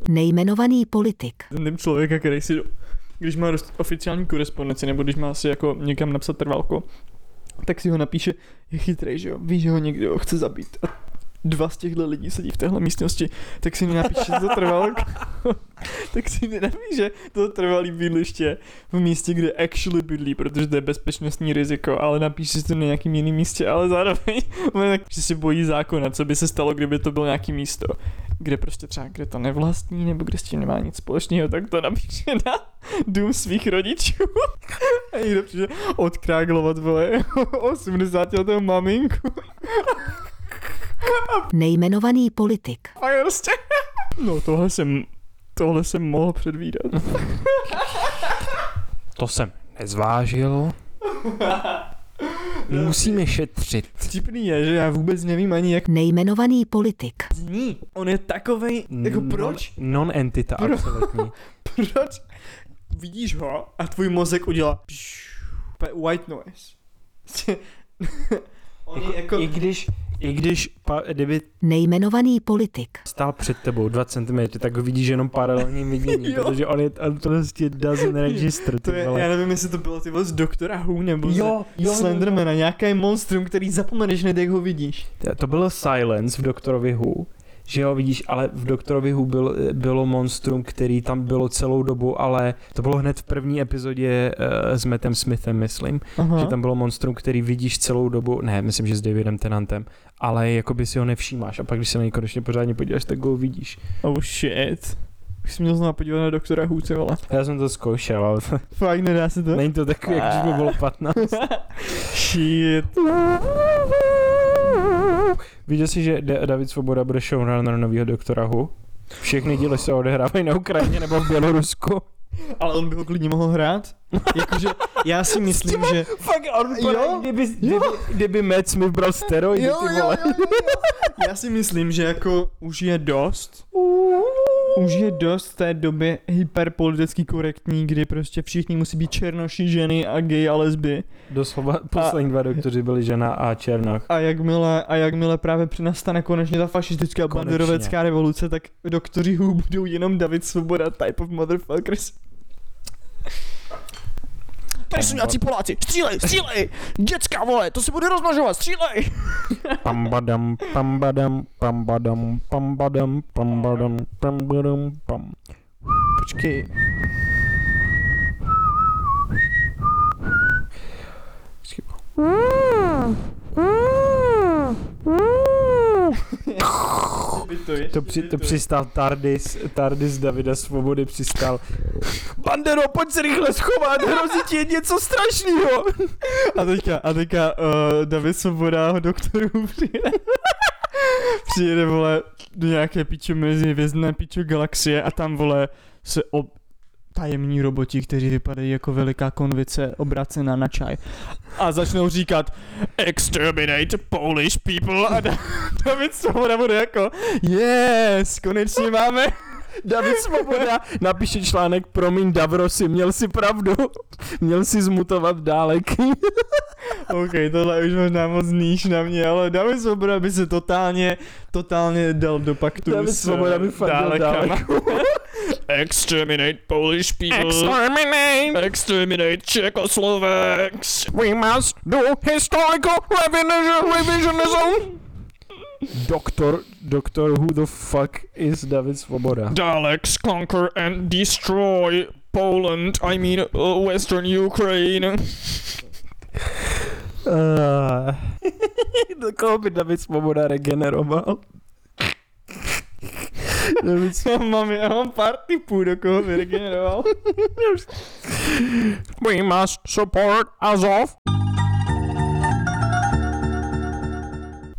Nejmenovaný politik. Ten člověka, který si, když má oficiální korespondenci, nebo když má si jako někam napsat trvalko, tak si ho napíše, je chytrý, že jo, ví, že ho někdo chce zabít. A dva z těchto lidí sedí v téhle místnosti, tak si mi napíše to trvalko, tak si mi napíše to trvalý bydliště v místě, kde actually bydlí, protože to je bezpečnostní riziko, ale napíše si to na nějakým jiném místě, ale zároveň že se bojí zákona, co by se stalo, kdyby to bylo nějaký místo, kde prostě třeba, kde to nevlastní, nebo kde s tím nemá nic společného, tak to napíše na dům svých rodičů. A někdo přijde odkráglovat, vole, 80 letou maminku. Nejmenovaný politik. A je prostě... No tohle jsem, tohle jsem mohl předvídat. To jsem nezvážil. Musíme šetřit. Vtipný je, že já vůbec nevím ani jak Nejmenovaný politik. zní. On je takovej, jako proč? Non-entita, Pro- absolutní. Proč? Vidíš ho a tvůj mozek udělá pš, úplně white noise. Je jako... I když, i když pa, kdyby Nejmenovaný politik. stál před tebou 2 cm, tak ho vidíš jenom paralelním vidění, Jo. protože on je on to prostě doesn't register. To ty je, vole. já nevím, jestli to bylo ty z Doktora Who nebo z Jo, jo, Slendermana, nějaký monstrum, který zapomeneš hned, jak ho vidíš. To- To bylo Silence v Doktorovi Who, že jo, vidíš, ale v Doktorovi Who byl, bylo monstrum, který tam bylo celou dobu, ale to bylo hned v první epizodě uh, s Mattem Smithem, myslím, Aha. že tam bylo monstrum, který vidíš celou dobu, ne, myslím, že s Davidem Tenantem, ale jakoby si ho nevšímáš a pak, když se na něj konečně pořádně podíváš, tak ho vidíš. Oh shit. Už jsem měl znovu podívat na Doktora ty vole. Já jsem to zkoušel, ale Fakt nedá se to? není to tak, jak když mi bylo 15. Shit. Viděl jsi, že Da- David Svoboda bude showrunner nového Doktora Who? Všechny díly se odehrávají na Ukrajině nebo v Bělorusku. Ale on by ho klidně mohl hrát. Jakože já si myslím, že... Fakt, on Jo? jo? kdyby, kdyby, kdyby Matt Smith bral steroidy, ty vole. Já si myslím, že jako už je dost. Už je dost v té době hyperpoliticky korektní, kdy prostě všichni musí být černoši, ženy a gay a lesby. Doslova poslední dva doktoři byli žena a černoch. A jakmile, a jakmile právě nastane konečně ta fašistická Konečně. banderovecká revoluce, tak doktoři Who budou jenom David Svoboda type of motherfuckers. Tady jsou nějací Poláci, střílej, střílej! Děcka, vole, to se bude rozmnožovat, střílej! Pambadam, pambadam, pambadam, pambadam, pambadam, pambadam, pam. Počkej. To, při, to přistál Tardis, Tardis Davida Svobody přistál. Bandero, pojď se rychle schovat, hrozí ti je něco strašného. A teďka, a teďka uh, David Svoboda doktorů přijede. přijede, vole, do nějaké pičo mezi hvězdné pičo galaxie a tam, vole, se ob... tajemní roboti, kteří vypadají jako veliká konvice obracená na čaj. A začnou říkat Exterminate Polish people a Da- David Svoboda bude jako Yes, konečně máme David Svoboda napíše článek Promiň Davrosi, měl si pravdu. Měl si zmutovat dáleky. OK, tohle už možná moc níž na mě, ale David Svoboda by se totálně, totálně dal do paktu David s Svoboda by fakt dal dálekama. dáleku. Exterminate Polish people. Exterminate! Exterminate Czechoslovaks. We must do historical revision, revisionism. Doktor, Doctor, who the fuck is David Svoboda? Daleks conquer and destroy Poland, I mean uh, Western Ukraine. Uh, koho by David Svoboda regeneroval? David Já mám, mám pár typů, do koho by regeneroval. We must support Azov.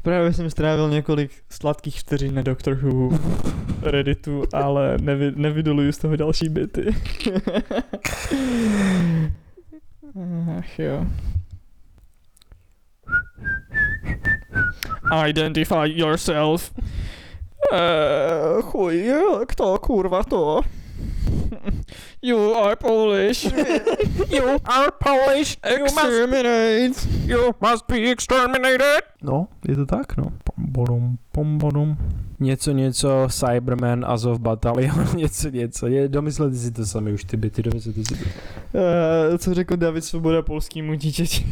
Právě jsem strávil několik sladkých vteřin na Doctor Who Redditu, ale nevy, nevydoluju z toho další byty. Ach jo. Identify yourself. Uh, chuj, kto kurwa to? You are Polish. You are Polish. You must, Exterminate. you must be exterminated. No, je to tak, no. Pombodum, pombodum. Něco, něco, Cyberman, Azov Battalion, něco, něco. Je, domyslete si to sami už ty byty, domyslete si to. Uh, co řekl David Svoboda polskýmu dítěti?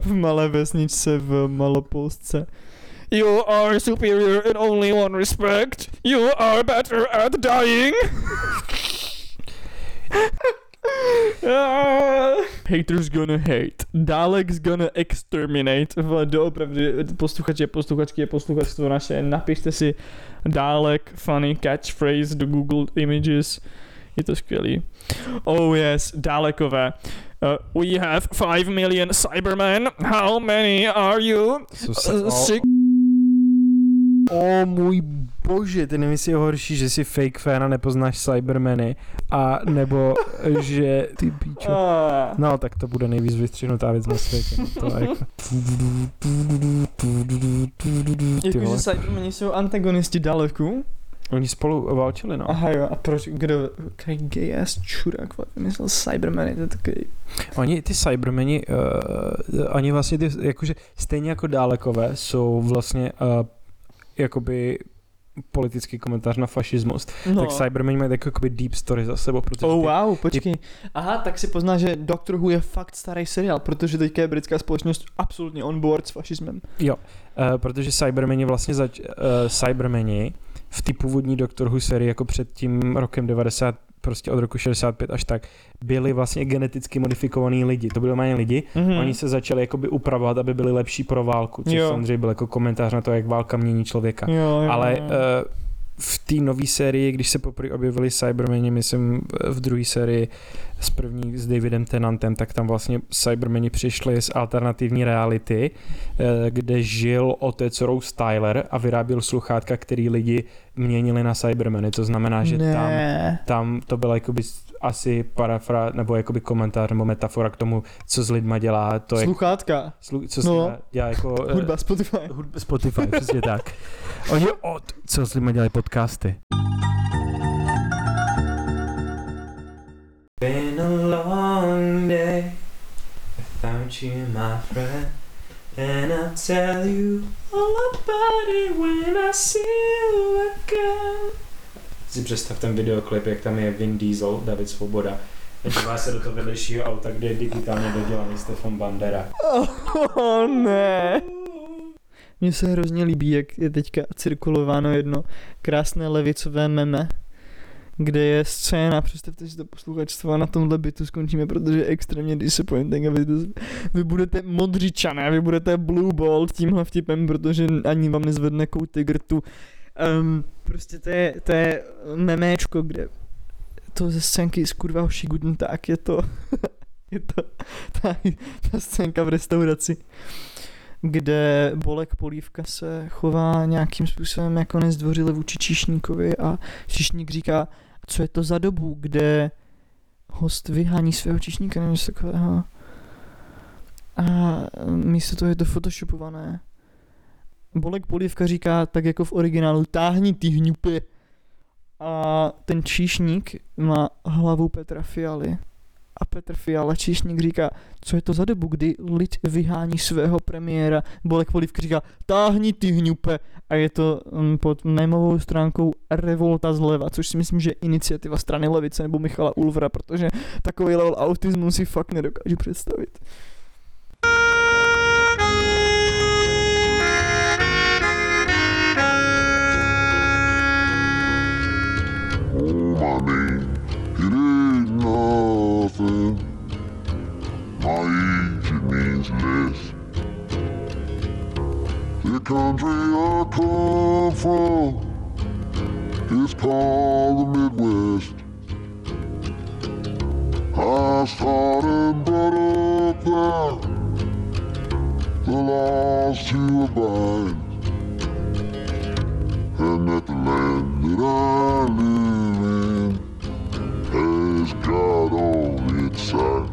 V malé vesničce v Malopolsce. You are superior in only one respect. You are better at dying. Haters gonna hate. Daleks gonna exterminate. Vole, doopravdy, posluchači a posluchačky a posluchačstvo naše, napište si Dalek funny catchphrase do Google Images. Je to skvělý. Oh yes, Dalekové. Uh, we have 5 million Cybermen. How many are you? Co se, Uh, o, six o můj bože, ty nevím, jestli je horší, že jsi fake fan a nepoznáš Cybermany, a nebo že ty píčo. No, tak to bude nejvíc vystřihnutá věc na světě. no, To je jako... Jakože vole. Cybermeni jsou antagonisti Daleků? Oni spolu válčili, no. Aha jo, a proč, kdo, který gay ass čurák vole, vymyslel Cybermeny, to je takový... Oni, ty Cybermeni, uh, oni vlastně ty, jakože stejně jako dálekové, jsou vlastně uh, jakoby politický komentář na fašismus. No. Tak Cybermeni mají takový jakoby deep story za sebou, protože Oh ty, wow, počkej. Aha, tak si pozná, že Doctor Who je fakt starý seriál, protože teďka je britská společnost absolutně on board s fašismem. Jo, uh, protože Cybermeni vlastně zač, uh, Cybermeni v té původní Doctor Who sérii jako před tím rokem 90 prostě od roku 65 až tak, byli vlastně geneticky modifikovaní lidi. To byli méně lidi. Mhm. Hmm. Oni se začali jakoby upravovat, aby byli lepší pro válku, což jo. samozřejmě byl jako komentář na to, jak válka mění člověka. Jo, jo, Ale jo. uh, v té nové sérii, když se poprvé objevili Cybermeni, myslím v druhé sérii s první s Davidem Tennantem, tak tam vlastně Cybermeni přišli z alternativní reality, eh, kde žil otec Rose Tyler a vyráběl sluchátka, který lidi měnili na Cybermeny. To znamená, že tam ne. tam to byla jakoby asi parafra, nebo jakoby komentář nebo metafora k tomu, co s lidma dělá, to je, Sluchátka. slu, co s No. lidma dělá jako... eh, Hudba Spotify. hudba Spotify, přesně tak. Oni od, co s lidma dělají podcasty. Been a long day without you, my friend. And I'll tell you all about it when I see you. Si představ ten videoklip, jak tam je Vin Diesel, David Svoboda. Dívá se do toho vedlejšího auta, kde je digitálně dodělaný Stefan Bandera. Oh, ne. Mně se hrozně líbí, jak je teďka cirkulováno jedno krásné levicové meme, kde je scéna, představte si to posluchačstvo a na tomhle bytu skončíme, protože je extrémně disappointing a vy, vy budete modřičané, vy budete blue ball tímhle vtipem, protože ani vám nezvedne kouty grtu. Um, prostě to je, to je meméčko, kde to ze scénky z kurva hoší Guten Tag, je to, je to ta, ta scénka v restauraci kde Bolek Polívka se chová nějakým způsobem jako nezdvořile vůči Číšníkovi a Číšník říká, co je to za dobu, kde host vyhání svého Číšníka, nebo něco takového. A místo toho je to photoshopované. Bolek Polívka říká, tak jako v originálu, táhni ty hňupy. a ten číšník má hlavu Petra Fialy. A Petr Fiala, číšník, říká, co je to za dobu, kdy lid vyhání svého premiéra. Bolek Polívka říká, táhni ty hňupe. A je to um, pod mémovou stránkou Revolta zleva, což si myslím, že je iniciativa strany levice nebo Michala Ulvra, protože takový level autismu si fakt nedokážu představit. My age, it means less. The country I come from is called the Midwest. I started brought up there, the laws to abide, and not the land that the has got all inside.